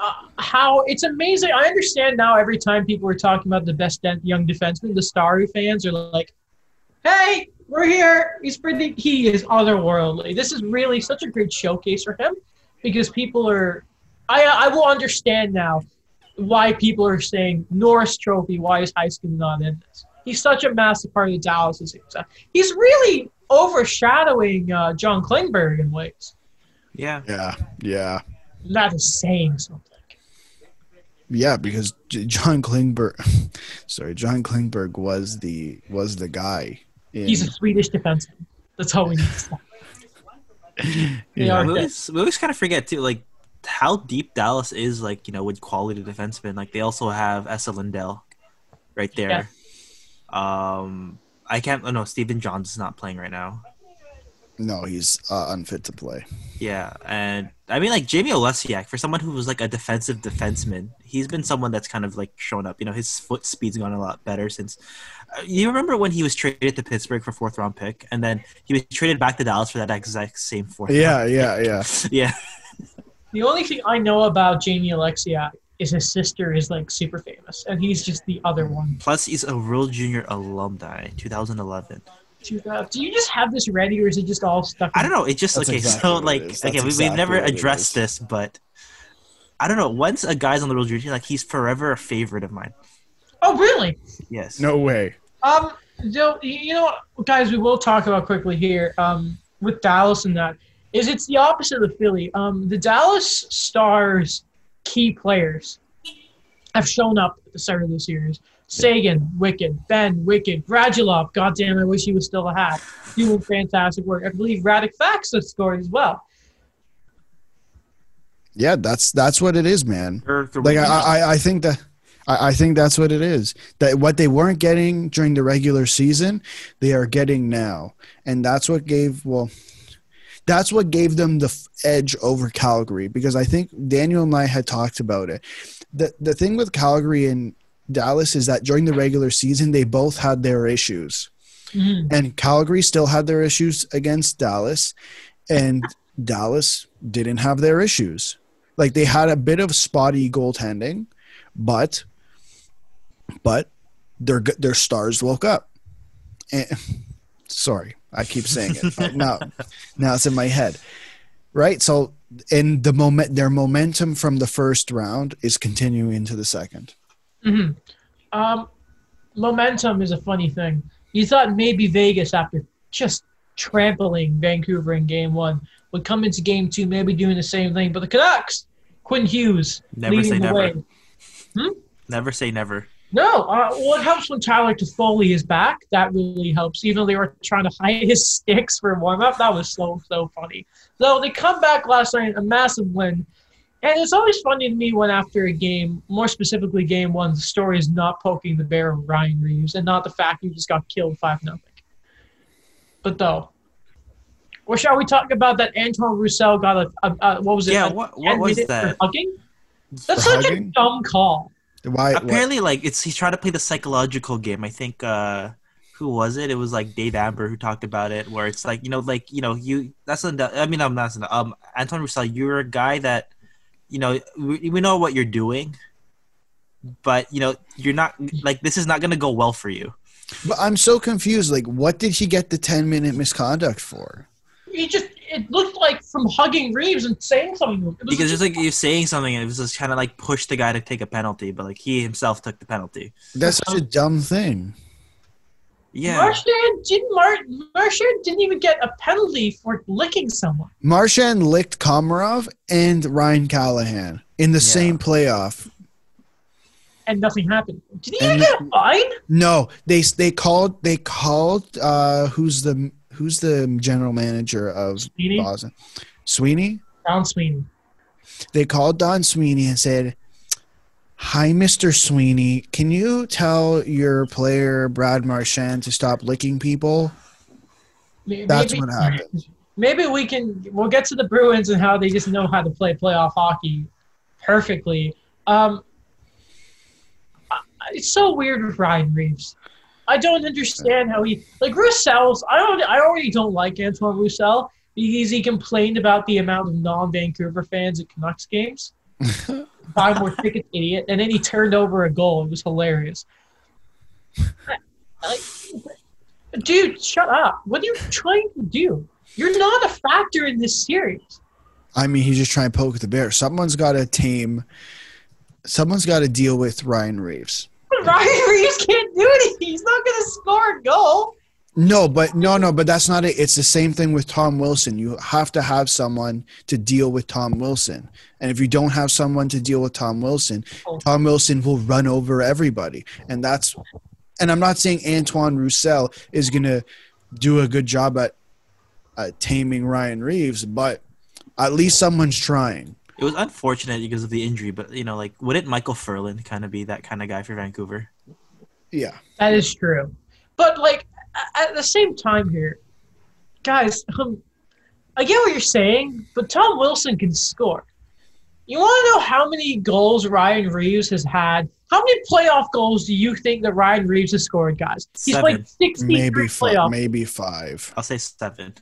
uh, how it's amazing. I understand now every time people are talking about the best young defenseman, the Starry fans are like, hey, we're here. He's pretty, he is otherworldly. This is really such a great showcase for him because people are, I, I will understand now why people are saying Norris Trophy. Why is Heiskanen not in this? He's such a massive part of the Dallas success. He's really overshadowing uh, John Klingberg in ways. Yeah. Yeah. Yeah. That is saying something. Yeah, because John Klingberg, [LAUGHS] sorry, John Klingberg was the was the guy. In, He's a Swedish defenseman. That's all we need. [LAUGHS] yeah, we always, we always kind of forget too, like how deep Dallas is, like you know, with quality defensemen. Like they also have Esa Lindell, right there. Yeah. Um, I can't. Oh no, Stephen Johns is not playing right now. No, he's uh, unfit to play. Yeah, and I mean, like Jamie Oleksiak, for someone who was like a defensive defenseman, he's been someone that's kind of like shown up. You know, his foot speed's gone a lot better since. Uh, you remember when he was traded to Pittsburgh for fourth round pick, and then he was traded back to Dallas for that exact same fourth. Yeah, yeah, pick. yeah, [LAUGHS] yeah. The only thing I know about Jamie Oleksiak is his sister is like super famous, and he's just the other one. Plus, he's a World Junior alumni, 2011. 2000. Do you just have this ready, or is it just all stuck? I don't know. It just That's okay. Exactly so like again, exactly we've never addressed this, but I don't know. Once a guy's on the World Junior, like he's forever a favorite of mine. Oh really? Yes. No way. Um, so, you know, guys, we will talk about quickly here. Um, with Dallas and that is it's the opposite of the Philly. Um, the Dallas Stars key players have shown up at the start of the series. Seguin, wicked. Benn, wicked. Radulov, goddamn, I wish he was still a hat. Doing fantastic work. I believe Radek Faksa has scored as well. Yeah, that's that's what it is, man. Like I, I, I think that I, I think that's what it is. That what they weren't getting during the regular season, they are getting now, and that's what gave well that's what gave them the edge over Calgary because I think Daniel and I had talked about it. The the thing with Calgary and Dallas is that during the regular season they both had their issues. Mm-hmm. And Calgary still had their issues against Dallas and Dallas didn't have their issues. Like they had a bit of spotty goaltending, but but their their stars woke up. And, [LAUGHS] sorry, I keep saying it. now, [LAUGHS] now it's in my head, right? So, in the moment, their momentum from the first round is continuing into the 2nd mm-hmm. um, momentum is a funny thing. You thought maybe Vegas, after just trampling Vancouver in Game One, would come into game two, maybe doing the same thing. But the Canucks, Quinn Hughes, never leading say the never. way. Hmm? Never say never. No, uh, well, it helps when Tyler Toffoli is back. That really helps. Even though they were trying to [LAUGHS] hide his sticks for warm up, that was so so funny. So they come back last night, a massive win, and it's always funny to me when after a game, more specifically game one, the story is not poking the bear of Ryan Reaves and not the fact he just got killed five nothing. But though, or shall we talk about that Antoine Roussel got a, a, a what was it? Yeah, a what- what was minute that? Hugging? That's For such hugging? a dumb call. Why? what- Apparently, like it's he's trying to play the psychological game. I think uh who was it? It was like Dave Amber who talked about it, where it's like you know, like you know, you that's I mean, I'm not saying um Anton Roussel. You're a guy that you know we, we know what you're doing, but you know you're not like this is not gonna go well for you. But I'm so confused. Like, what did he get the 10 minute misconduct for? he just it looked like from hugging Reaves and saying something. It was Because it's like you're saying something, and it was just kind of like push the guy to take a penalty, but like he himself took the penalty. That's such a dumb thing. Yeah, Marchand didn't Mar- Marchand didn't even get a penalty for licking someone. Marchand licked Komarov and Ryan Callahan in the Yeah. same playoff. And nothing happened. Did he even get a fine? No, they they called they called uh who's the who's the general manager of Sweeney? Boston? Sweeney? Don Sweeney. They called Don Sweeney and said, "Hi, Mr. Sweeney. Can you tell your player Brad Marchand to stop licking people?" May- That's maybe- what happened. Maybe we can. We'll get to the Bruins and how they just know how to play playoff hockey perfectly. Um, it's so weird with Ryan Reaves. I don't understand how he like Roussel's. I don't. I already don't like Antoine Roussel because he complained about the amount of non-Vancouver fans at Canucks games. [LAUGHS] Buy more tickets, idiot! And then he turned over a goal. It was hilarious. Like, dude, shut up! What are you trying to do? You're not a factor in this series. I mean, he's just trying to poke the bear. Someone's got to tame. Someone's got to deal with Ryan Reaves. [LAUGHS] Ryan Reaves can't do anything. He's not going to score a goal. No, but no, no, but that's not it. It's the same thing with Tom Wilson. You have to have someone to deal with Tom Wilson. And if you don't have someone to deal with Tom Wilson, oh. Tom Wilson will run over everybody. And that's and I'm not saying Antoine Roussel is going to do a good job at, at taming Ryan Reaves, but at least someone's trying. it was unfortunate because of the injury, but you know, like wouldn't Micheal Ferland kind of be that kind of guy for Vancouver? Yeah. That is true. But, like, a- at the same time here, guys, um, I get what you're saying, but Tom Wilson can score. You want to know how many goals Ryan Reaves has had? How many playoff goals do you think that Ryan Reaves has scored, guys? He's Seven. played 63 Maybe five, playoff. maybe 5. I'll say seven.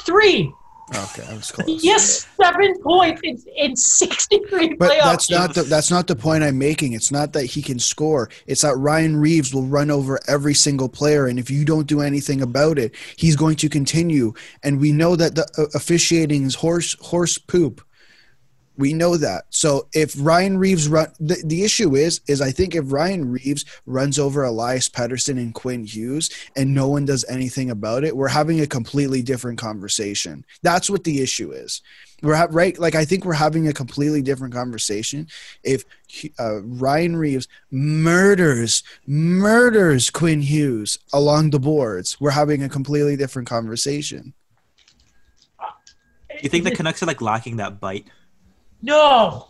Three. Okay, that was close. Yes, seven points in, in 63 But playoff that's not the that's not the point I'm making. It's not that he can score. It's that Ryan Reaves will run over every single player, and if you don't do anything about it, he's going to continue. And we know that the uh, officiating is horse horse poop. We know that. So if Ryan Reaves run, the, the issue is, is I think if Ryan Reaves runs over Elias Pettersson and Quinn Hughes and no one does anything about it, we're having a completely different conversation. That's what the issue is. We're ha- right, like I think we're having a completely different conversation. If uh, Ryan Reaves murders murders Quinn Hughes along the boards, we're having a completely different conversation. You think the Canucks are like lacking that bite? No,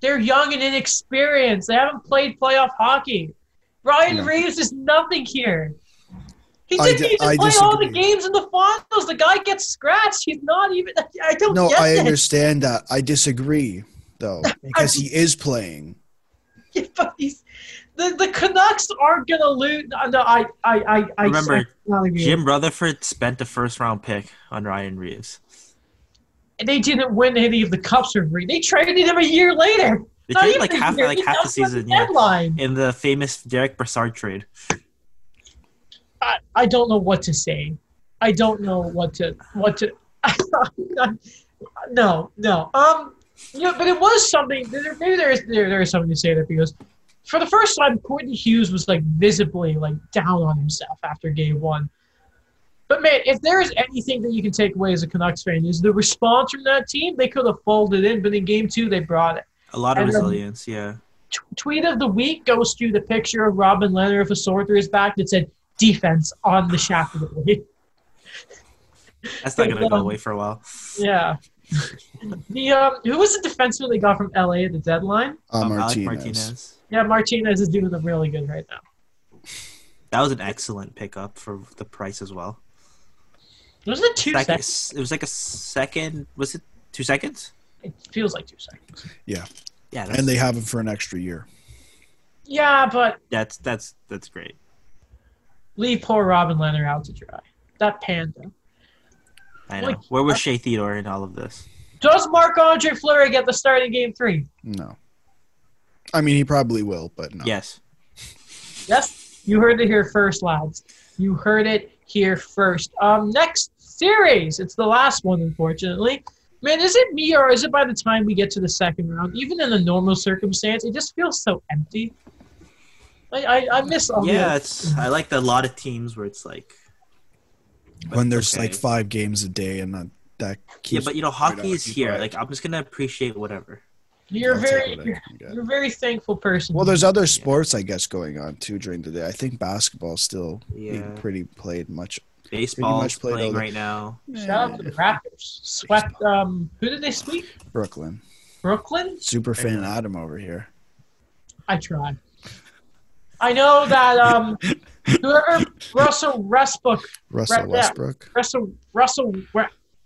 they're young and inexperienced. They haven't played playoff hockey. Ryan No. Reaves is nothing here. He didn't di- even I play all the games in the finals. The guy gets scratched. He's not even. I don't No, get I it. understand that. I disagree though [LAUGHS] because he is playing. [LAUGHS] But he's, the the Canucks aren't gonna lose. No, I I I, I Remember, I cannot agree. Jim Rutherford spent a first round pick on Ryan Reaves. And they didn't win any of the cups for Reaves. They traded him a year later. They Not traded like half year. like He half the season yeah, Deadline. in the famous Derek Brassard trade. I, I don't know what to say. I don't know what to what to. [LAUGHS] no, no. Um, yeah, but it was something. There, maybe there is there, there is something to say there because for the first time, Quentin Hughes was like visibly like down on himself after game one. But man, if there is anything that you can take away as a Canucks fan, is the response from that team. They could have folded in, but in game two they brought it. A lot of and resilience, yeah. T- tweet of the week goes to the picture of Robin Lehner with a sword through his back that said "defense" on the shaft of the blade. [LAUGHS] That's not gonna um, go away for a while. Yeah. [LAUGHS] the um, who was the defenseman they got from LA at the deadline? Uh, Martinez. Martinez. Yeah, Martinez is doing them really good right now. That was an excellent pickup for the price as well. Was it two Second, seconds? It was like a second. Was it two seconds? It feels like two seconds. Yeah. Yeah. And they have him for an extra year. Yeah, but that's that's that's great. Leave poor Robin Lehner out to dry. That panda. I know. Like, Where was uh, Shea Theodore in all of this? Does Marc Andre Fleury get the start in Game Three? No. I mean, he probably will, but no. Yes. Yes, you heard it here first, lads. You heard it here first. Um, next series. It's the last one, unfortunately. Man, is it me or is it by the time we get to the second round, even in a normal circumstance, it just feels so empty. I I, I miss all. Yeah, it's. I like the, a lot of teams where it's like when there's okay. like five games a day and that that yeah, but you know, hockey is here. Like I'm just gonna appreciate whatever. You're I'll very you're, you're, a very thankful person. Well, there's other sports I guess going on too during the day. I think basketball's still yeah. being pretty played much. Baseball much playing right now. Shout out to the Raptors. Swept. Um, who did they sweep? Brooklyn. Brooklyn. Super fan Adam over here. I tried. I know that um, [LAUGHS] whoever Russell Westbrook. Russell Westbrook. Russell Russell.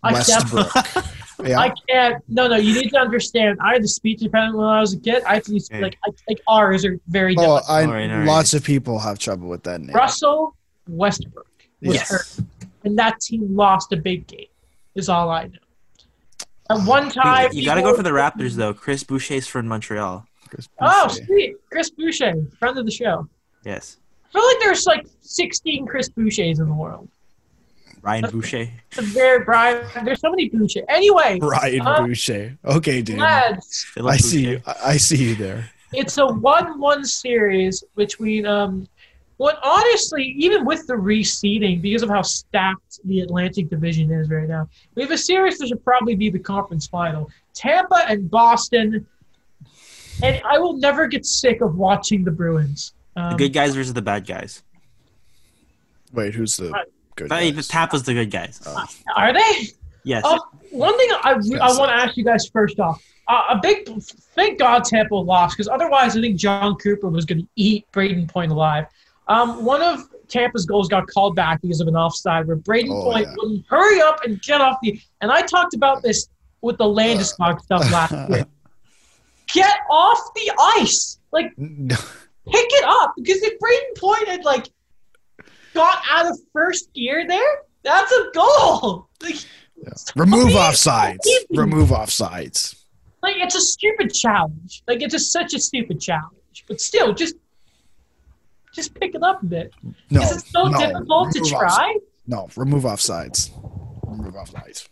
I Westbrook. [LAUGHS] yeah. I can't. No, no. You need to understand. I had the speech impediment when I was a kid. I have to use, like I, like R's are very. Oh, I, lots of people have trouble with that name. Russell Westbrook was yes. hurt, and that team lost a big game. Is all I know. At one time, you, you got to go for the Raptors though. Chris Boucher's from Montreal. Oh, sweet, Chris Boucher, friend of the show. Yes. I feel like there's like 16 Chris Bouchers in the world. Ryan Boucher. Very Brian. There's so many Boucher. Anyway. Ryan um, Boucher. Okay, dude. Lads, I see you. I see you there. It's a one-one series between um. What honestly, even with the reseeding, because of how stacked the Atlantic Division is right now, we have a series that should probably be the conference final. Tampa and Boston and I will never get sick of watching the Bruins. Um, the good guys versus the bad guys. Wait, who's the good? Uh, guys? The Tampa's the good guys. Oh. Are they? Yes. Uh, one thing I, I want to ask you guys first off. Uh, a big thank God Tampa lost because otherwise I think Jon Cooper was going to eat Brayden Point alive. Um, one of Tampa's goals got called back because of an offside where Brayden oh, Point yeah. wouldn't hurry up and get off the. And I talked about this with the Landeskog stuff last [LAUGHS] week. get off the ice. Like, [LAUGHS] pick it up. Because if Brayden Point had, like, got out of first gear there, that's a goal. Like, yeah. Remove offsides. Remove offsides. Like, it's a stupid challenge. Like, it's just such a stupid challenge. But still, just just pick it up a bit. No, it's so no, difficult to try. no, remove offsides. Remove offsides.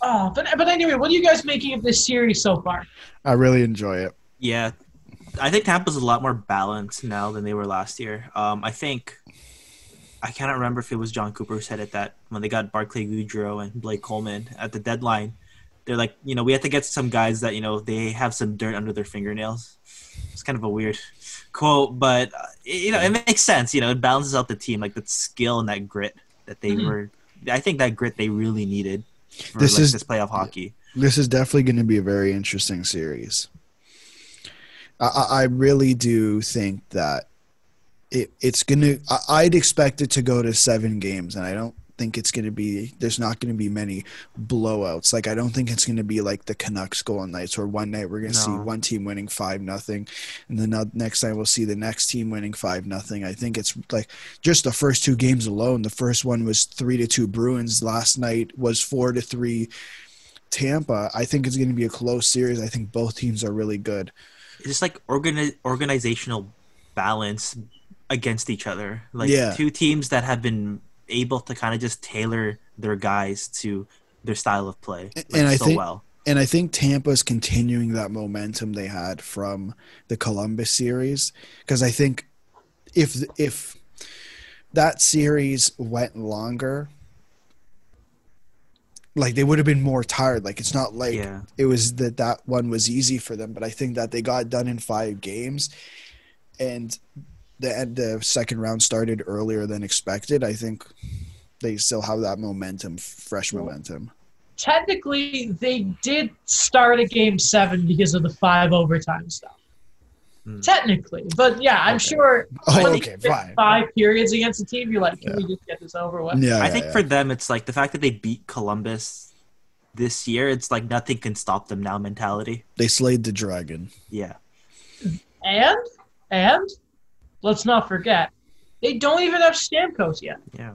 Oh, but but anyway, what are you guys making of this series so far? I really enjoy it. Yeah, I think Tampa's a lot more balanced now than they were last year. Um, I think I cannot remember if it was Jon Cooper who said it that when they got Barclay Goodrow and Blake Coleman at the deadline, they're like, you know, we have to get some guys that you know they have some dirt under their fingernails. It's kind of a weird quote, but uh, you know, it makes sense. You know, it balances out the team, like that skill and that grit that they mm-hmm. were. I think that grit they really needed this like is this playoff hockey. This is definitely going to be a very interesting series. I, I really do think that it, it's going to. I'd expect it to go to seven games, and I don't think it's going to be there's not going to be many blowouts. Like i don't think it's going to be like the canucks golden knights where one night we're going to no. see one team winning five nothing and then the next night we'll see the next team winning five nothing. I think it's like just the first two games alone. The first one was three to two bruins. Last night was four to three tampa. I think it's going to be a close series. I think both teams are really good. It's just like organi- organizational balance against each other like yeah. two teams that have been able to kind of just tailor their guys to their style of play like, and I so think, well. And I think Tampa's continuing that momentum they had from the Columbus series because I think if if that series went longer, like they would have been more tired. Like it's not like Yeah. it was that that one was easy for them, but I think that they got done in five games, and the and the second round started earlier than expected. I think they still have that momentum, fresh momentum. Technically, they did start a game seven because of the five overtime stuff. Hmm. Technically, but yeah, I'm Okay. sure Oh, okay, fine. five periods against a team, you're like, can Yeah. we just get this over with? Yeah, I yeah, think yeah. for them, it's like the fact that they beat Columbus this year. It's like nothing can stop them now mentality. they slayed the dragon. Yeah. And and let's not forget, they don't even have Stamkos yet. Yeah.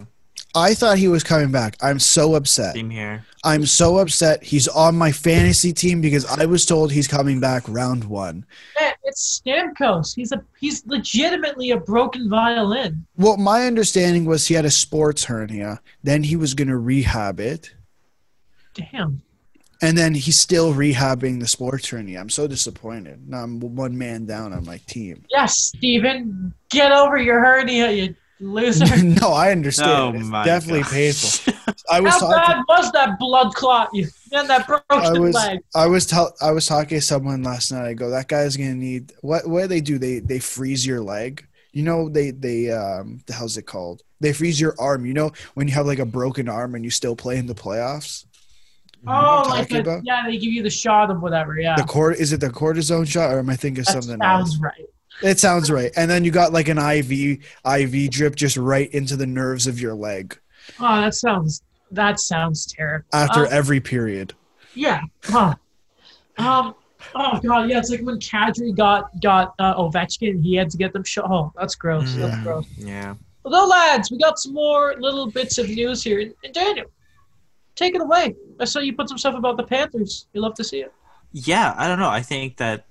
I thought he was coming back. I'm so upset. Same here. I'm so upset. He's on my fantasy team because I was told he's coming back round one. Man, it's Stamkos. He's a he's legitimately a broken violin. Well, my understanding was he had a sports hernia. Then he was going to rehab it. Damn. And then he's still rehabbing the sports hernia. I'm so disappointed. Now I'm one man down on my team. Yes, Steven, get over your hernia, you loser. [LAUGHS] no, I understand. Oh it's my definitely gosh. painful. [LAUGHS] I was How talking. bad was that blood clot? You and that broken I was leg. I was tell I was talking to someone last night. I go, that guy's gonna need what? What do they do? They they freeze your leg. You know they they um the hell's it called? They freeze your arm. You know when you have like a broken arm and you still play in the playoffs. Oh, like talking a, about? yeah, they give you the shot of whatever. Yeah, The cord is it the cortisone shot or am I thinking of that something sounds else? right. It sounds right. And then you got like an IV IV drip just right into the nerves of your leg Oh, that sounds that sounds terrible. after Um, every period. yeah. Huh. Um. Oh god, yeah. It's like when Kadri got got uh, Ovechkin, he had to get them shot. Oh, that's gross. Yeah. That's gross. Yeah. Although, lads, we got some more little bits of news here. And, and Daniel, take it away. I saw you put some stuff about the Panthers. You love to see it. Yeah, I don't know. I think that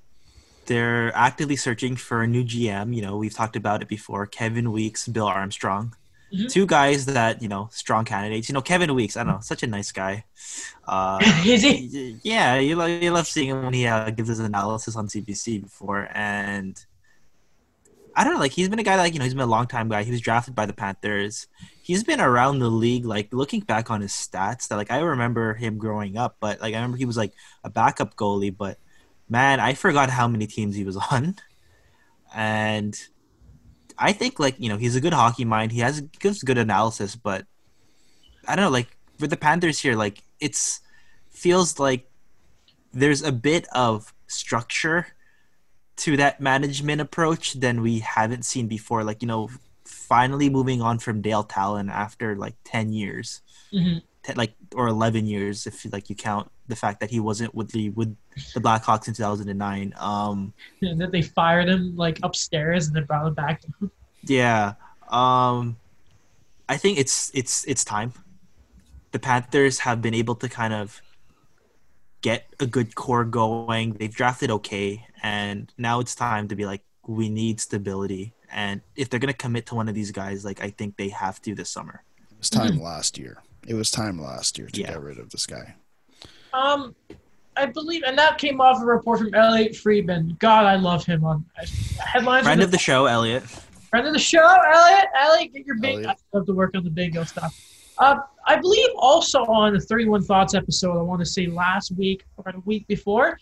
they're actively searching for a new GM. You know, we've talked about it before. Kevin Weeks, Bill Armstrong, Mhm. two guys that you know, strong candidates. You know, Kevin Weeks. I don't know, such a nice guy. Uh, [LAUGHS] Is he? yeah, you love you love seeing him when he uh, gives his analysis on CBC before, and I don't know, like he's been a guy that, like you know he's been a long time guy. He was drafted by the Panthers. He's been around the league, like looking back on his stats. That like I remember him growing up, but like I remember he was like a backup goalie, but man, I forgot how many teams he was [LAUGHS] on, and I think like you know he's a good hockey mind. He has gives good analysis, but I don't know, like for the Panthers here, like it's feels like there's a bit of structure to that management approach than we haven't seen before. Like you know, finally moving on from Dale Tallon after like ten years, Mhm. te- like or eleven years if like you count the fact that he wasn't with the with the Blackhawks in two thousand and nine. Um, And then they fired him like upstairs and then brought him back. Yeah. Um I think it's it's it's time. The Panthers have been able to kind of get a good core going. They've drafted okay and now it's time to be like we need stability and if they're going to commit to one of these guys like I think they have to this summer. It was time last year. It was time last year to Yeah. get rid of this guy. Um, I believe, and that came off a report from Elliotte Friedman. God, I love him on headlines. Friend on of the show, Elliotte. friend of the show, Elliotte. Elliotte, get your big. Elliotte. I love to work on the bingo stuff. Uh, I believe also on the 31 Thoughts episode, I want to say last week or the week before.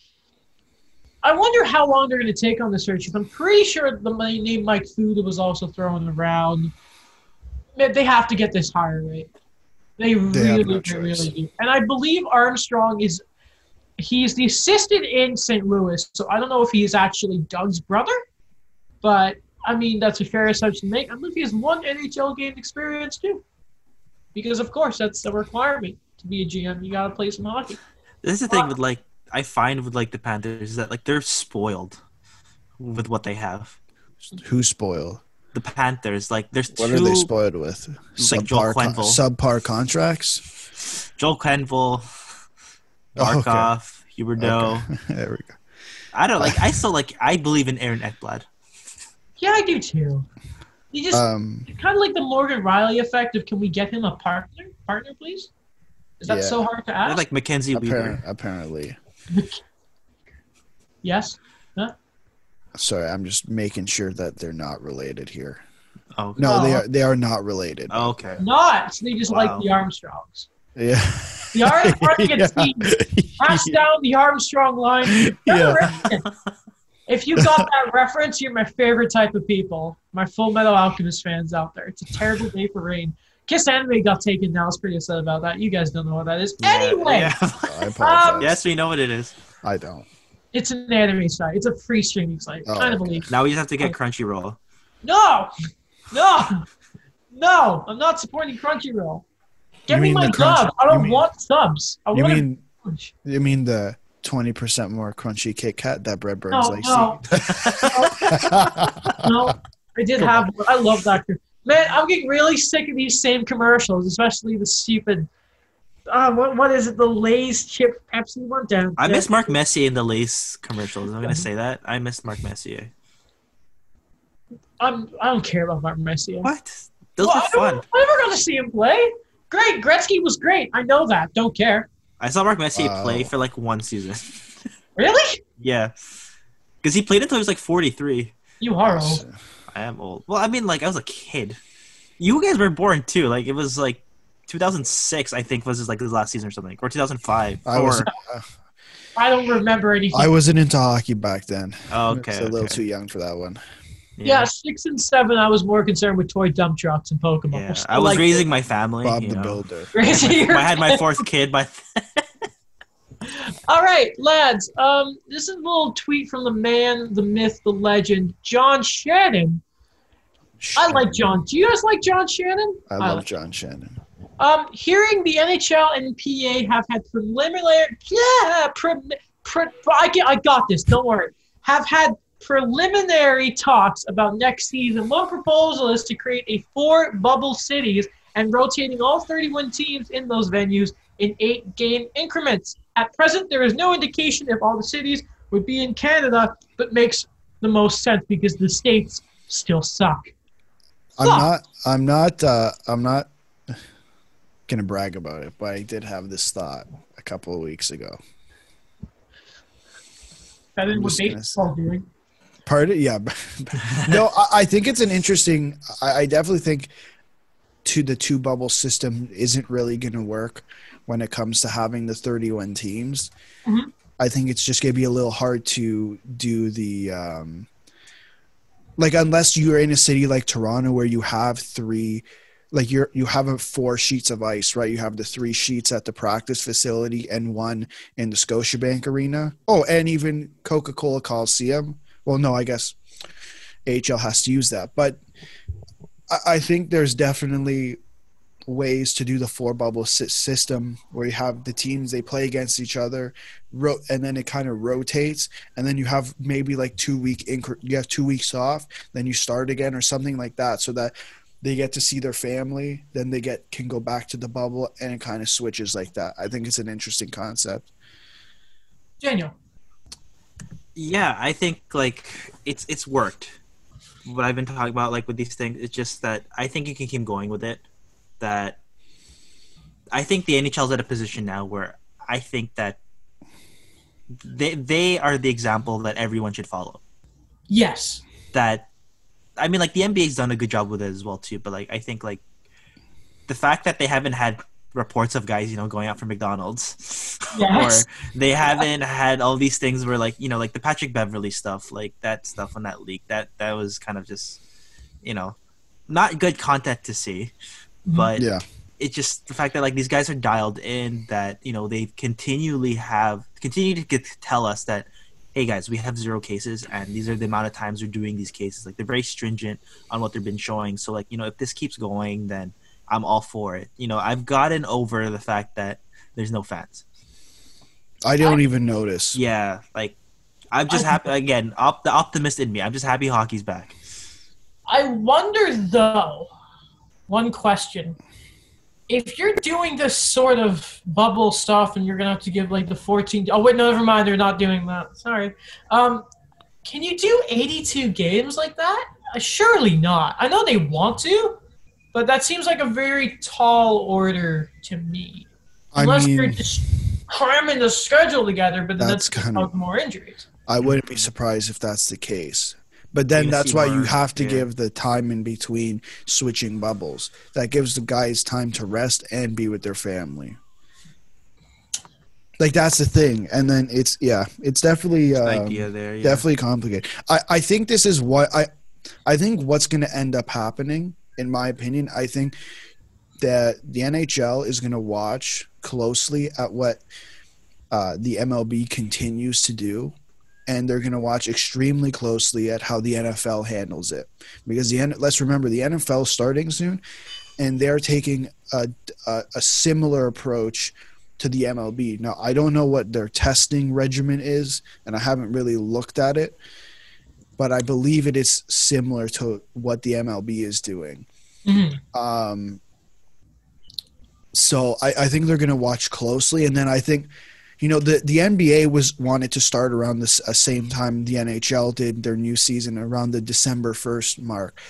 I wonder how long they're going to take on the search. I'm pretty sure the name Mike Futa was also thrown around. They have to get this higher rate. They have really, no they really do. And I believe Armstrong is he's the assistant in St. Louis, so I don't know if he's actually Doug's brother, but I mean that's a fair assumption to make. I believe he has one NHL game experience too, because of course that's a requirement to be a GM. You got to play some hockey. This is the thing with like I find with like the Panthers is that like they're spoiled with what they have. Who spoil? The Panthers like there's What two are they spoiled with? Like Joel Subpar, con- subpar contracts. Joel Quenneville, Oh, okay. Barkov, Huberdeau. Okay. [LAUGHS] there we go. I don't like. [LAUGHS] I still like. I believe in Aaron Ekblad. Yeah, I do too. You just Um, kind of like the Morgan Rielly effect of can we get him a partner? Partner, please. Is that Yeah. so hard to They're ask? like Mackenzie appar- Weegar. apparently. [LAUGHS] yes. Sorry, I'm just making sure that they're not related here. Oh, okay. No, they are. They are not related. Oh, okay. Not. They just Wow. like the Armstrongs. Yeah. The art of running a team. Pass down the Armstrong line. Yeah. If you got that reference, you're my favorite type of people. My Full Metal Alchemist fans out there. It's a terrible day for rain. Kiss Anime got taken down. I was pretty upset about that. You guys don't know what that is. Yeah, anyway. Yeah. um, yes, we know what it is. I don't. It's an anime site. It's a free streaming site. Oh, kind of okay. Now we just have to get Crunchyroll. No! No! No! I'm not supporting Crunchyroll. Give you me my dub. I don't mean, want subs. I you mean you mean the twenty percent more crunchy Kit Kat that Bread Burns no, no. no, I did have. I love that. Man, I'm getting really sick of these same commercials, especially the stupid. Uh, what what is it? The Lay's chip Pepsi one down. I miss Mark Messier in the Lay's commercials. I'm gonna say that I miss Mark Messier. I'm I don't care about Mark Messier. What? Those well, were fun. I'm never gonna see him play. Great, Gretzky was great. I know that. Don't care. I saw Mark Messier wow. play for like one season. [LAUGHS] really? Yeah, because he played until he was like 43. You are old. I am old. Well, I mean, like I was a kid. You guys were born too. Like it was like 2006, I think was his like his last season or something, or 2005. I or, was. [LAUGHS] Uh, I don't remember anything. I wasn't into hockey back then. Oh, okay, so a little okay. too young for that one. Yeah. yeah. six and seven. I was more concerned with toy dump trucks and Pokemon. Yeah, I was like raising my family. Bob the know. Builder. [LAUGHS] I had my fourth kid. By [LAUGHS] All right, lads. Um, this is a little tweet from the man, the myth, the legend, John Shannon. Shannon. I like John. Do you guys like John Shannon? I, I love like John Shannon. Um, hearing the NHL and PA have had preliminary, yeah, pre, pre, I, get, I got this. Don't worry. Have had preliminary talks about next season. One proposal is to create a four bubble cities and rotating all 31 teams in those venues in eight game increments. At present, there is no indication if all the cities would be in Canada, but makes the most sense because the states still suck. I'm not. I'm not. Uh, I'm not gonna brag about it, but I did have this thought a couple of weeks ago. That is what baseball doing. Pardon? Yeah. [LAUGHS] no, I, I, think it's an interesting. I, I, definitely think to the two bubble system isn't really going to work when it comes to having the 31 teams. Mm-hmm. I think it's just going to be a little hard to do the. Um, like unless you're in a city like Toronto where you have three like you're you have a four sheets of ice, right? You have the three sheets at the practice facility and one in the Scotiabank Arena. Oh, and even Coca Cola Coliseum. Well, no, I guess HL has to use that. But I, I think there's definitely ways to do the four bubble system where you have the teams they play against each other ro- and then it kind of rotates and then you have maybe like two week inc- you have two weeks off then you start again or something like that so that they get to see their family then they get can go back to the bubble and it kind of switches like that i think it's an interesting concept daniel yeah, I think like it's it's worked. What I've been talking about, like with these things, it's just that I think you can keep going with it. That I think the NHL's at a position now where I think that they they are the example that everyone should follow. Yes. That I mean, like the NBA's done a good job with it as well too. But like I think like the fact that they haven't had reports of guys, you know, going out for McDonald's, [LAUGHS] yes. or they haven't had all these things where, like, you know, like the Patrick Beverley stuff, like that stuff on that leak. That that was kind of just, you know, not good content to see. Mm-hmm. but yeah, it's just the fact that like these guys are dialed in. That you know they continually have continue to get tell us that. Hey guys, we have zero cases, and these are the amount of times we're doing these cases. Like they're very stringent on what they've been showing. So, like you know, if this keeps going, then I'm all for it. You know, I've gotten over the fact that there's no fans. I don't I, even notice. Yeah, like I'm just I, happy again. Op, the optimist in me. I'm just happy hockey's back. I wonder though. One question: If you're doing this sort of bubble stuff, and you're gonna have to give like the 14. Oh wait, no, never mind. They're not doing that. Sorry. Um, can you do 82 games like that? Uh, surely not. I know they want to, but that seems like a very tall order to me. Unless I mean, you're just cramming the schedule together, but then that's, that's kind of more injuries. I wouldn't be surprised if that's the case. But then that's why more, you have to yeah. give the time in between switching bubbles. That gives the guys time to rest and be with their family. like that's the thing and then it's yeah it's definitely um, idea there yeah. definitely complicated i i think this is what i i think what's going to end up happening in my opinion i think that the nhl is going to watch closely at what uh, the mlb continues to do and they're going to watch extremely closely at how the nfl handles it because the let's remember the nfl starting soon and they're taking a, a, a similar approach to the MLB. Now, I don't know what their testing regimen is, and I haven't really looked at it, but I believe it is similar to what the MLB is doing. Mm-hmm. Um, so I, I think they're going to watch closely, and then I think, you know, the the NBA was wanted to start around the uh, same time the NHL did their new season around the December first mark.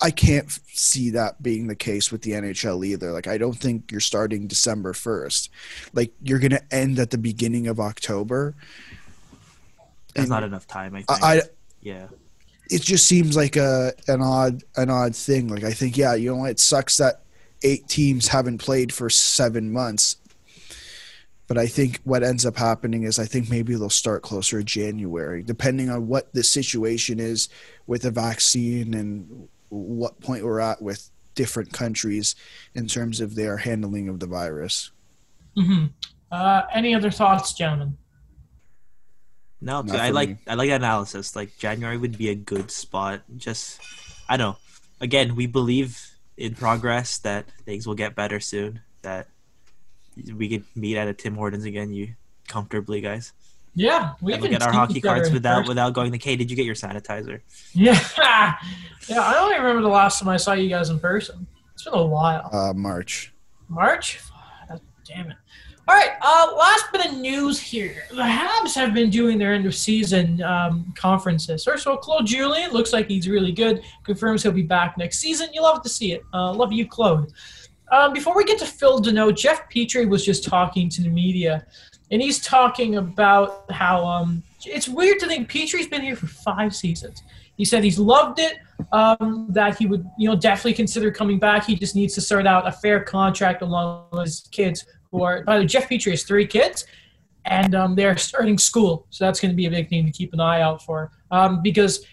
I can't see that being the case with the NHL either. Like, I don't think you're starting December 1st. Like, you're going to end at the beginning of October. That's not enough time, I think. I, yeah. It just seems like a an odd an odd thing. Like I think, yeah, you know, it sucks that eight teams haven't played for seven months. But I think what ends up happening is I think maybe they'll start closer to January, depending on what the situation is with the vaccine and what point we're at with different countries in terms of their handling of the virus. Mm-hmm. Uh, any other thoughts, gentlemen? No, I like me. I like that analysis. Like January would be a good spot. Just I don't know. Again, we believe in progress that things will get better soon. That we could meet at a Tim Hortons again, you comfortably, guys. Yeah, we can get our hockey cards without without going. Like, hey, did you get your sanitizer? Yeah, [LAUGHS] yeah. I don't even remember the last time I saw you guys in person. It's been a while. Uh, March. March. damn it. All right. Uh, last bit of news here. The Habs have been doing their end of season um, conferences. First of all, Claude Julien looks like he's really good. Confirms he'll be back next season. You love to see it. Uh, love you, Claude. Um, before we get to Phil Danault, Jeff Petry was just talking to the media and he's talking about how um, it's weird to think Petry's been here for five seasons. He said he's loved it. Um, that he would, you know, definitely consider coming back. He just needs to sort out a fair contract along with his kids. Who are, by the way, Jeff Petry has three kids, and um, they're starting school, so that's going to be a big thing to keep an eye out for. Um, because,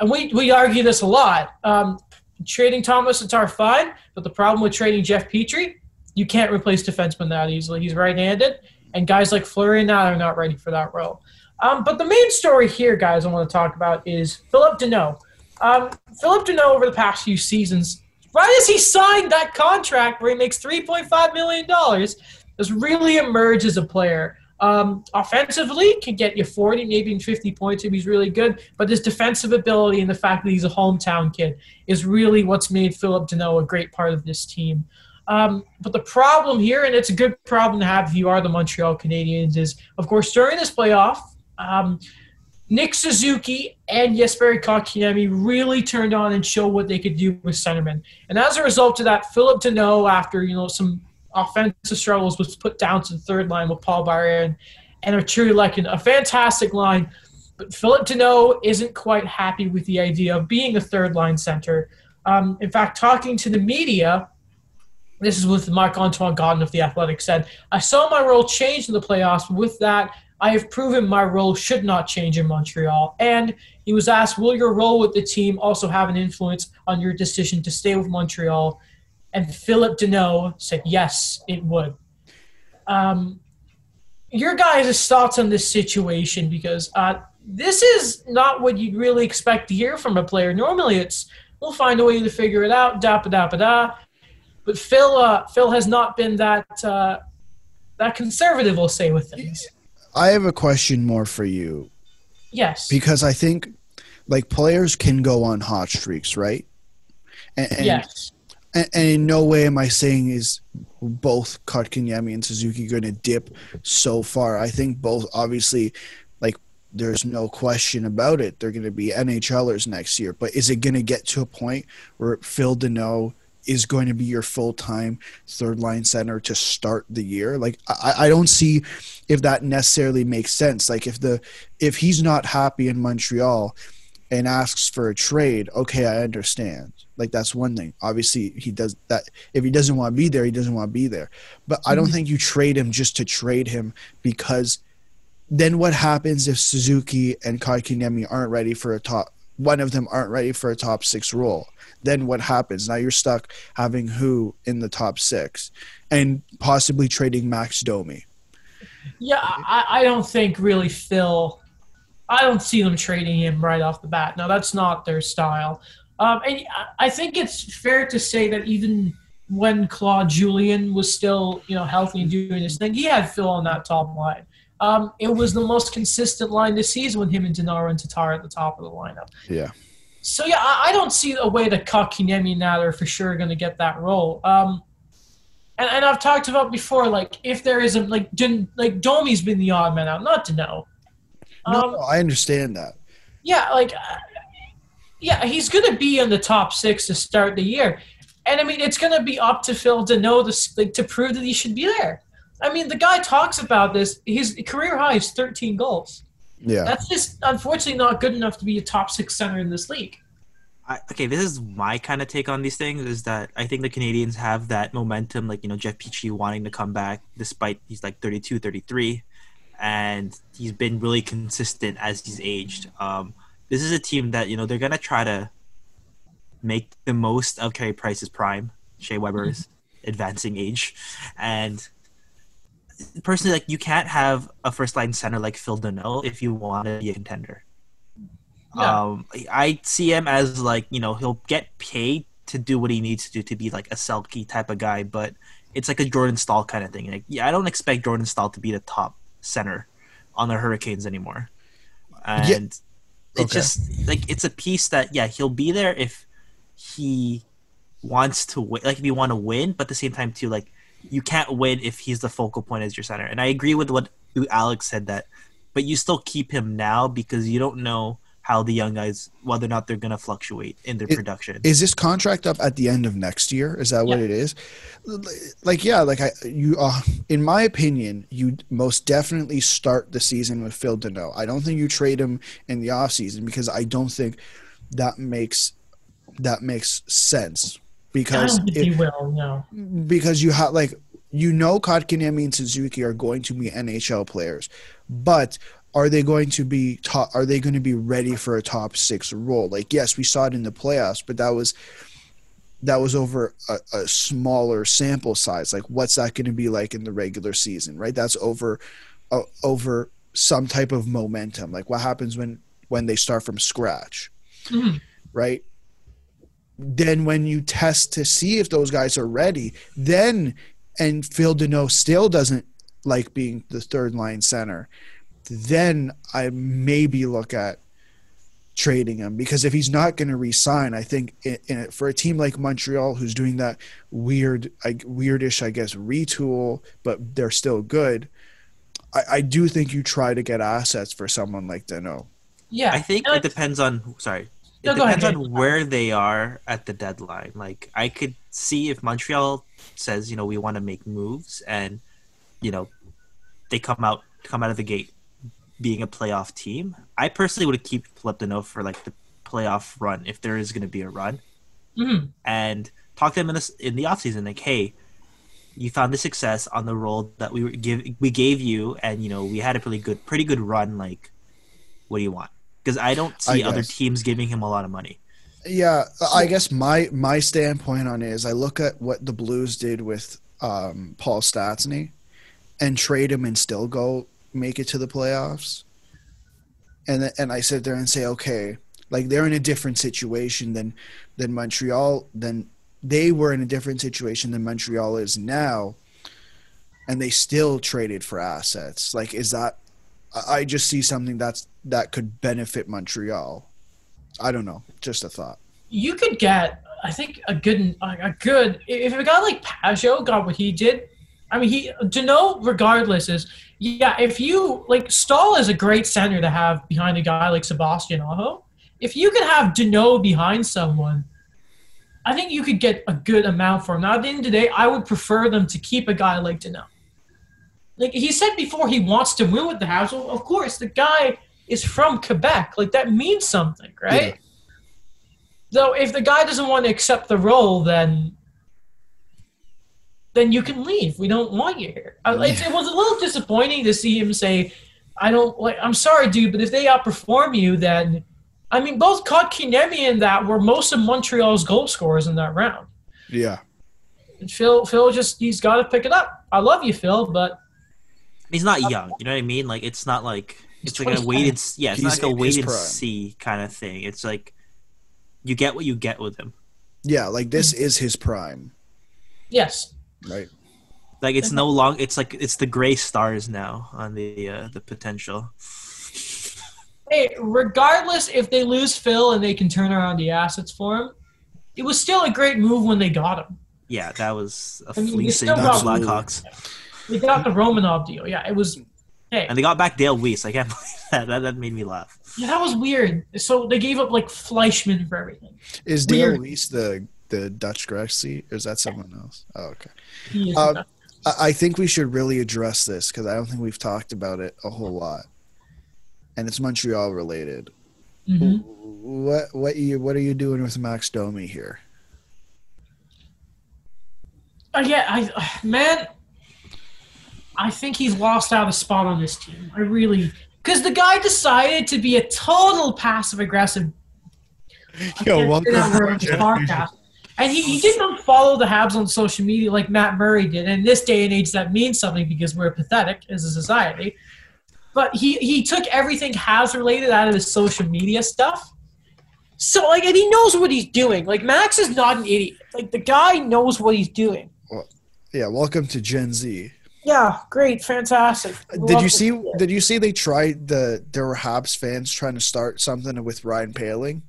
and we we argue this a lot. Um, trading Thomas Tatar fine, but the problem with trading Jeff Petry, you can't replace defenseman that easily. He's right-handed, and guys like Fleury now are not ready for that role. Um, but the main story here, guys, I want to talk about is Philip Danault. Um, Phillip Danault over the past few seasons, right as he signed that contract where he makes $3.5 million, has really emerged as a player. Um, offensively, can get you 40, maybe even 50 points if he's really good. But his defensive ability and the fact that he's a hometown kid is really what's made Philip Danault a great part of this team. Um, but the problem here, and it's a good problem to have if you are the Montreal Canadiens, is of course during this playoff, um, Nick Suzuki and Jesperi Kotkaniemi really turned on and showed what they could do with centermen. And as a result of that, Philip Danault, after you know some offensive struggles, was put down to the third line with Paul Byron and Artturi Lehkonen, a fantastic line. But Philip Danault isn't quite happy with the idea of being a third line center. Um, in fact, talking to the media, this is with Marc Antoine Godin of the Athletic said, I saw my role change in the playoffs. With that, I have proven my role should not change in Montreal. And he was asked, Will your role with the team also have an influence on your decision to stay with Montreal? And Phillip Danault said, Yes, it would. Um, your guys' thoughts on this situation because uh, this is not what you'd really expect to hear from a player. Normally, it's we'll find a way to figure it out, da da da da. But Phil, uh, Phil has not been that uh, that conservative, we'll say, with things. I have a question more for you. Yes. Because I think, like, players can go on hot streaks, right? And, and, yes. And, and, in no way am I saying is both Kotkaniemi and Suzuki going to dip so far. I think both, obviously, like, there's no question about it. They're going to be NHLers next year. But is it going to get to a point where Phil Danault is going to be your full time third line center to start the year. Like I, I don't see if that necessarily makes sense. Like if the if he's not happy in Montreal and asks for a trade, okay, I understand. Like that's one thing. Obviously, he does that. If he doesn't want to be there, he doesn't want to be there. But I don't mm-hmm. think you trade him just to trade him because then what happens if Suzuki and Kotkaniemi aren't ready for a top? One of them aren't ready for a top six role. Then what happens? Now you're stuck having who in the top six, and possibly trading Max Domi. Yeah, I, I don't think really Phil I don't see them trading him right off the bat. No, that's not their style. Um, and I think it's fair to say that even when Claude Julien was still, you know, healthy and doing his thing, he had Phil on that top line. Um, it was the most consistent line this season with him and Denaro and Tatar at the top of the lineup. Yeah. So yeah, I, I don't see a way that Kotkaniemi and Nader for sure going to get that role. Um, and, and I've talked about before, like if there isn't like like Domi's been the odd man out, not to know. No, um, I understand that. Yeah, like, uh, yeah, he's going to be in the top six to start the year, and I mean, it's going to be up to Phil to know this, like, to prove that he should be there. I mean, the guy talks about this. His career high is 13 goals. Yeah, that's just unfortunately not good enough to be a top six center in this league. I, okay, this is my kind of take on these things is that I think the Canadiens have that momentum, like, you know, Jeff Petry wanting to come back despite he's like 32, 33 and he's been really consistent as he's aged. Um, this is a team that you know they're gonna try to make the most of Carey Price's prime, Shea Weber's mm-hmm. advancing age, and personally, like you can't have a first line center like Phil Danault if you want to be a contender. Yeah. Um, I see him as like you know he'll get paid to do what he needs to do to be like a Selke type of guy, but it's like a Jordan Staal kind of thing. Like, yeah, I don't expect Jordan Staal to be the top center on the Hurricanes anymore. And it's okay. just like it's a piece that yeah, he'll be there if he wants to win like if you want to win, but at the same time too, like you can't win if he's the focal point as your center. And I agree with what Alex said that but you still keep him now because you don't know how the young guys whether or not they're going to fluctuate in their it, production. Is this contract up at the end of next year? Is that yeah. what it is? Like yeah, like I you uh, in my opinion, you most definitely start the season with Phil Danault. I don't think you trade him in the offseason because I don't think that makes that makes sense because if, will, no. Because you have like you know Kotkaniemi and Suzuki are going to be NHL players, but are they going to be top, are they going to be ready for a top six role? Like, yes, we saw it in the playoffs, but that was that was over a, a smaller sample size. Like, what's that going to be like in the regular season? Right? That's over uh, over some type of momentum. Like, what happens when when they start from scratch? Mm-hmm. Right? Then when you test to see if those guys are ready, then and Phil Danault still doesn't like being the third line center then I maybe look at trading him because if he's not going to resign, I think in, in, for a team like Montreal who's doing that weird, like, weirdish, I guess, retool, but they're still good. I, I do think you try to get assets for someone like Danault. Yeah, I think it depends on. Sorry, it no, depends ahead, on where they are at the deadline. Like I could see if Montreal says, you know, we want to make moves, and you know, they come out come out of the gate being a playoff team, I personally would keep Leptino for like the playoff run if there is going to be a run, mm-hmm. and talk to them in the in the offseason like, hey, you found the success on the role that we give we gave you, and you know we had a pretty good pretty good run. Like, what do you want? Because I don't see I other teams giving him a lot of money. Yeah, I guess my my standpoint on it is I look at what the Blues did with um, Paul Stastny and trade him and still go make it to the playoffs, and and I sit there and say, okay, like they're in a different situation than than Montreal. Then they were in a different situation than Montreal is now, and they still traded for assets. Like, is that? I just see something that's that could benefit Montreal. I don't know. Just a thought. You could get, I think, a good, a good. If a guy like Pageau got what he did, I mean, he Danault, regardless, is yeah. If you like, Staal is a great center to have behind a guy like Sebastian Aho. If you could have Danault behind someone, I think you could get a good amount for him. Now, at the end of the day, I would prefer them to keep a guy like Danault. Like he said before, he wants to win with the Habs. Well, of course, the guy is from Quebec. Like that means something, right? Yeah. So if the guy doesn't want to accept the role, then then you can leave. We don't want you here. Yeah. It, it was a little disappointing to see him say, "I don't like." I'm sorry, dude, but if they outperform you, then I mean, both Kotkaniemi and that were most of Montreal's goal scorers in that round. Yeah. And Phil, Phil just he's got to pick it up. I love you, Phil, but he's not young. You know what I mean? Like it's not like it's like a wait and yeah, it's he's not like a wait and see kind of thing. It's like you get what you get with him. Yeah, like this is his prime. Yes. Right. Like it's no long. It's like it's the gray stars now on the uh, the potential. Hey, regardless if they lose Phil and they can turn around the assets for him, it was still a great move when they got him. Yeah, that was a I mean, fleecing of the Blackhawks. They got the Romanov deal. Yeah, it was. Hey. And they got back Dale Weise. I can't [LAUGHS] believe that. That, that made me laugh. Yeah, that was weird. So they gave up like Fleischmann for everything. Is Dale Weise the the Dutch Gretzky, or is that someone else? Oh, okay. Um, I think we should really address this because I don't think we've talked about it a whole lot and it's Montreal related. Mm-hmm. What what you what are you doing with Max Domi here? Uh, yeah, I [SIGHS] man, I think he's lost out a spot on this team. I really because the guy decided to be a total passive aggressive. [LAUGHS] Yo, welcome. [LAUGHS] Podcast. And he, he didn't follow the Habs on social media like Matt Murray did. And in this day and age, that means something because we're pathetic as a society. But he he took everything Habs related out of his social media stuff. So like, and he knows what he's doing. Like Max is not an idiot. Like the guy knows what he's doing. Well, yeah. Welcome to Gen Z. Yeah, great, fantastic. Love did you see? Did you see they tried the? There were Habs fans trying to start something with Ryan Poehling? Really?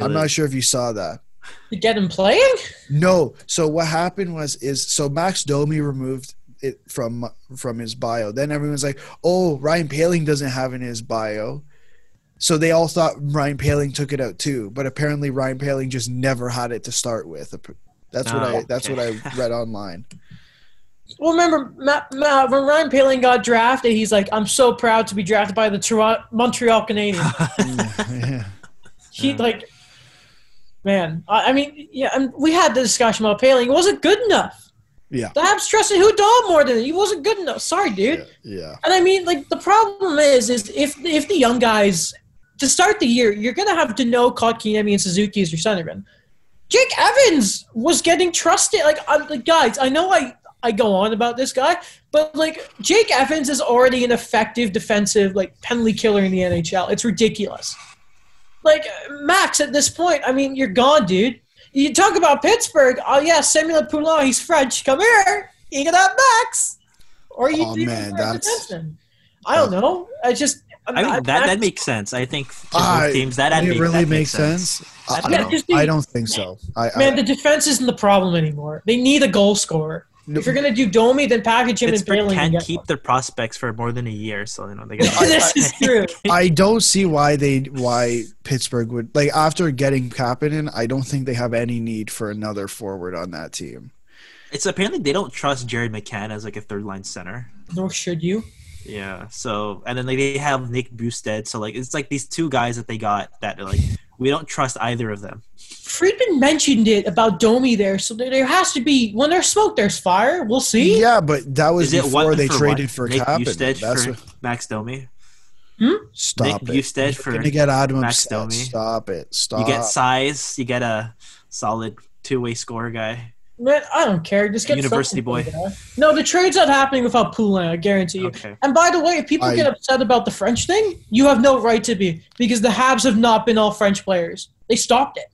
I'm not sure if you saw that. To get him playing? No. So what happened was is so Max Domi removed it from from his bio. Then everyone's like, "Oh, Ryan Poehling doesn't have in his bio." So they all thought Ryan Poehling took it out too, but apparently Ryan Poehling just never had it to start with. That's what oh, I that's what I ah, read online. Well, remember Matt, Matt, when Ryan Poehling got drafted, he's like, "I'm so proud to be drafted by the Toronto, Montreal Canadiens." [LAUGHS] Mm, yeah. He like, man, I, I mean, yeah, and we had the discussion about Poehling. He wasn't good enough. Yeah. The Habs trusted Hudon more than he wasn't good enough. Sorry, dude. Yeah, yeah. And I mean, like the problem is, is if if the young guys to start the year, you're gonna have to know Kotkaniemi and Suzuki as your centerman. Jake Evans was getting trusted. Like, I'm, like guys, I know I I go on about this guy, but like Jake Evans is already an effective defensive like penalty killer in the NHL. It's ridiculous. Like Max, at this point, I mean, you're gone, dude. You talk about Pittsburgh. Oh yeah, Samuel Poulin. He's French. Come here. You get that max. Or you oh, man, that's. I don't know. I just. I mean, that, that makes sense. I think uh, teams that it make, really that makes sense. sense. I, I, don't, I, don't, think so. I, man, the defense isn't the problem anymore. They need a goal scorer. If you're gonna do Domi, then package him Pittsburgh and Poehling. Can't keep one. their prospects for more than a year, so you know they. [LAUGHS] Got this is [LAUGHS] true. I don't see why they why Pittsburgh would like after getting Kapanen. I don't think they have any need for another forward on that team. It's apparently they don't trust Jared McCann as like a third line center. Nor should you. Yeah. So and then like they have Nick Bjugstad. So like it's like these two guys that they got that are like we don't trust either of them. Friedman mentioned it about Domi there, so there has to be when there's smoke, there's fire. We'll see. Yeah, but that was Is before they for traded for Nick Kapanen. That's for what... Max Domi. Hmm? Stop Nick it. Bjugstad for gonna get Adam Max Domi. Stop it. Stop. You get size. You get a solid two-way score guy. Man, I don't care. Just get university boy. No, the trade's not happening without Poulin. I guarantee you. Okay. And by the way, if people I, get upset about the French thing, you have no right to be because the Habs have not been all French players. They stopped it.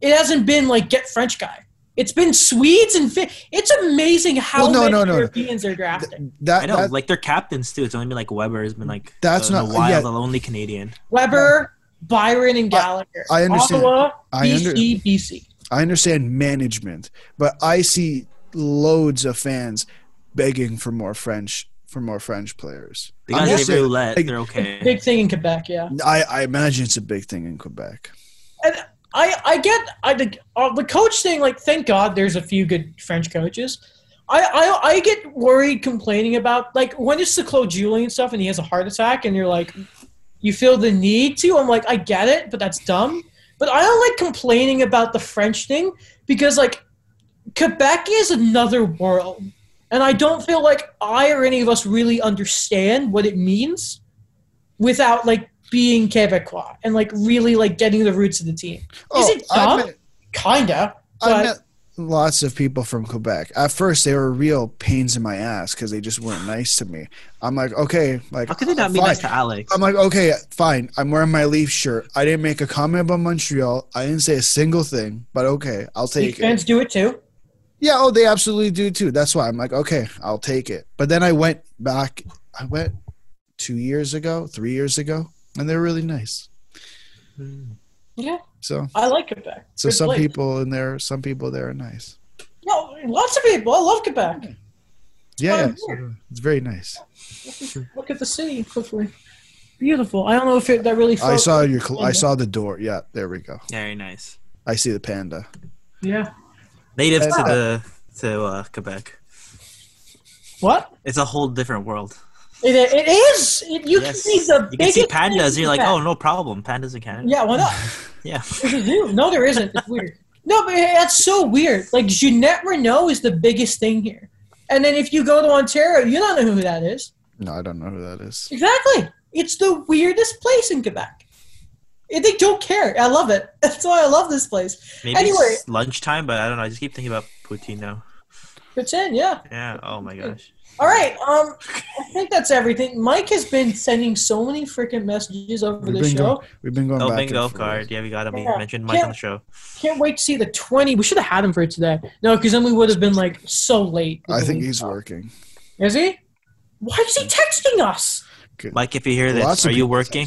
It hasn't been like get French guy. It's been Swedes and fi- it's amazing how well, no, many no, no, Europeans are drafting. Th- that, I know, that, like their captains too. It's only been like Weber has been like that's not a while yeah. the only Canadian. Weber, Byron, and Gallagher. I, I understand. Ottawa, I BC, under, BC. I understand management, but I see loads of fans begging for more French for more French players. They got David Ouellet. Like, they're okay. Big thing in Quebec, yeah. I, I imagine it's a big thing in Quebec. And I I get I the, uh, the coach thing. Like, thank God there's a few good French coaches. I, I I get worried complaining about like when it's the Claude Julien stuff and he has a heart attack and you're like, you feel the need to. I'm like, I get it, but that's dumb. But I don't like complaining about the French thing because like Quebec is another world. And I don't feel like I or any of us really understand what it means without like being Quebecois and like really like getting the roots of the team. Oh, Is it dumb? Met, Kinda. I met lots of people from Quebec. At first, they were real pains in my ass because they just weren't nice to me. I'm like, okay, like how could they not be nice to Alex? I'm like, okay, fine. I'm wearing my Leaf shirt. I didn't make a comment about Montreal. I didn't say a single thing, but okay, I'll take it. Fans do it too. Yeah, oh, they absolutely do too. That's why I'm like, okay, I'll take it. But then I went back. I went two years ago, three years ago, and they're really nice. Hmm. Yeah. So I like Quebec. So Good some place. people in there, some people there are nice. No, lots of people. I love Quebec. Yeah, yeah it's very nice. Look at the city quickly. Beautiful. I don't know if it, that really. I saw your. Cl- I saw the door. Yeah, there we go. Very nice. I see the panda. Yeah. Native to the to uh, Quebec. What? It's a whole different world. It, it is. It, you yes. can see the you can see pandas. You're like, oh, no problem. Pandas in Canada. Yeah, why not? [LAUGHS] yeah. No, there isn't. It's weird. No, but that's so weird. Like Jeanette Renault is the biggest thing here, and then if you go to Ontario, you don't know who that is. No, I don't know who that is. Exactly. It's the weirdest place in Quebec. They don't care. I love it. [LAUGHS] That's why I love this place. Maybe anyway, it's lunchtime, but I don't know. I just keep thinking about poutine now. Poutine, yeah. Yeah. Oh my gosh. All right. Um, I think that's everything. Mike has been sending so many freaking messages over we've the show. Go, we've been going. Oh, back bingo card. Yeah, we got him. yeah. mention Mike on the show. Can't wait to see the twenty. We should have had him for today. No, because then we would have been like so late. I think he's working. Is he? Why is he texting us? Good. Mike, if you hear this, Lots are you working?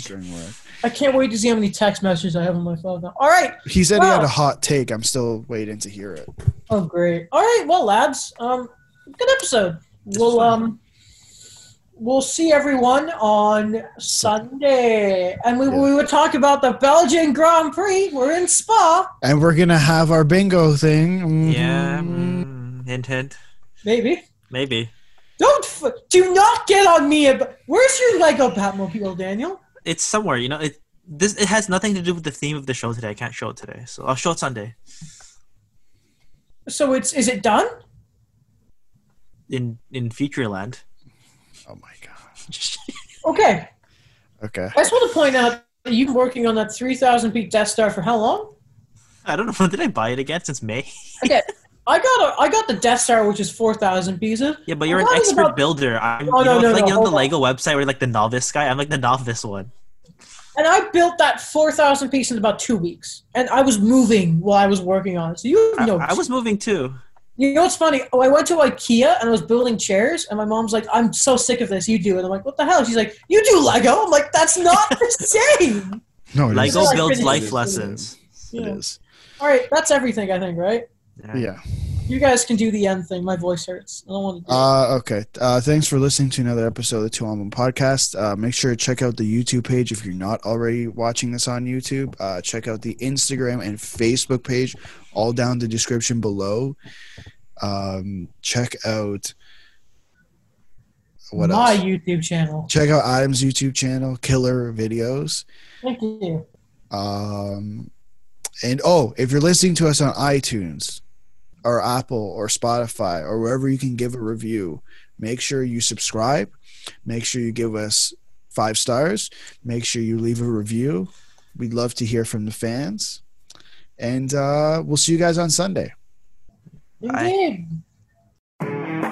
I can't wait to see how many text messages I have on my phone now. All right. He said well, he had a hot take. I'm still waiting to hear it. Oh, great. All right. Well, lads, um, good episode. We'll um we'll see everyone on Sunday. And we, yeah. we would talk about the Belgian Grand Prix. We're in Spa. And we're going to have our bingo thing. Mm-hmm. Yeah. Mm, hint, hint. Maybe. Maybe. Don't, f- do not get on me. About, where's your Lego Batmobile, Daniel? It's somewhere, you know, it, this, it has nothing to do with the theme of the show today. I can't show it today. So I'll show it Sunday. So it's, is it done? In, in Futureland. Oh my gosh. [LAUGHS] okay. Okay. I just want to point out that you've been working on that 3,000 peak Death Star for how long? I don't know. When [LAUGHS] did I buy it again? Since May. okay. I got a, I got the Death Star, which is four thousand pieces. Yeah, but you're an expert about... builder. I'm, oh, you know, no, no, like no, you know the Lego on. website where like the novice guy. I'm like the novice one. And I built that four thousand pieces in about two weeks, and I was moving while I was working on it. So you know, I, I was moving too. You know what's funny? Oh, I went to IKEA and I was building chairs, and my mom's like, "I'm so sick of this. You do it." I'm like, "What the hell?" She's like, "You do Lego." I'm like, "That's not the [LAUGHS] same." No, Lego is. builds life lessons. Yeah. It is. All right, that's everything. I think, right? Yeah. yeah. You guys can do the end thing. My voice hurts. I don't want to. uh, okay. Uh, thanks for listening to another episode of the Two on One podcast. Uh, make sure to check out the YouTube page if you're not already watching this on YouTube. Uh, check out the Instagram and Facebook page, all down the description below. Um, check out what my else? YouTube channel. Check out Adam's YouTube channel, Killer Videos. Thank you. Um, and oh, if you're listening to us on iTunes, or Apple or Spotify or wherever you can give a review, make sure you subscribe. Make sure you give us five stars. Make sure you leave a review. We'd love to hear from the fans. And uh, we'll see you guys on Sunday. Indeed. Bye.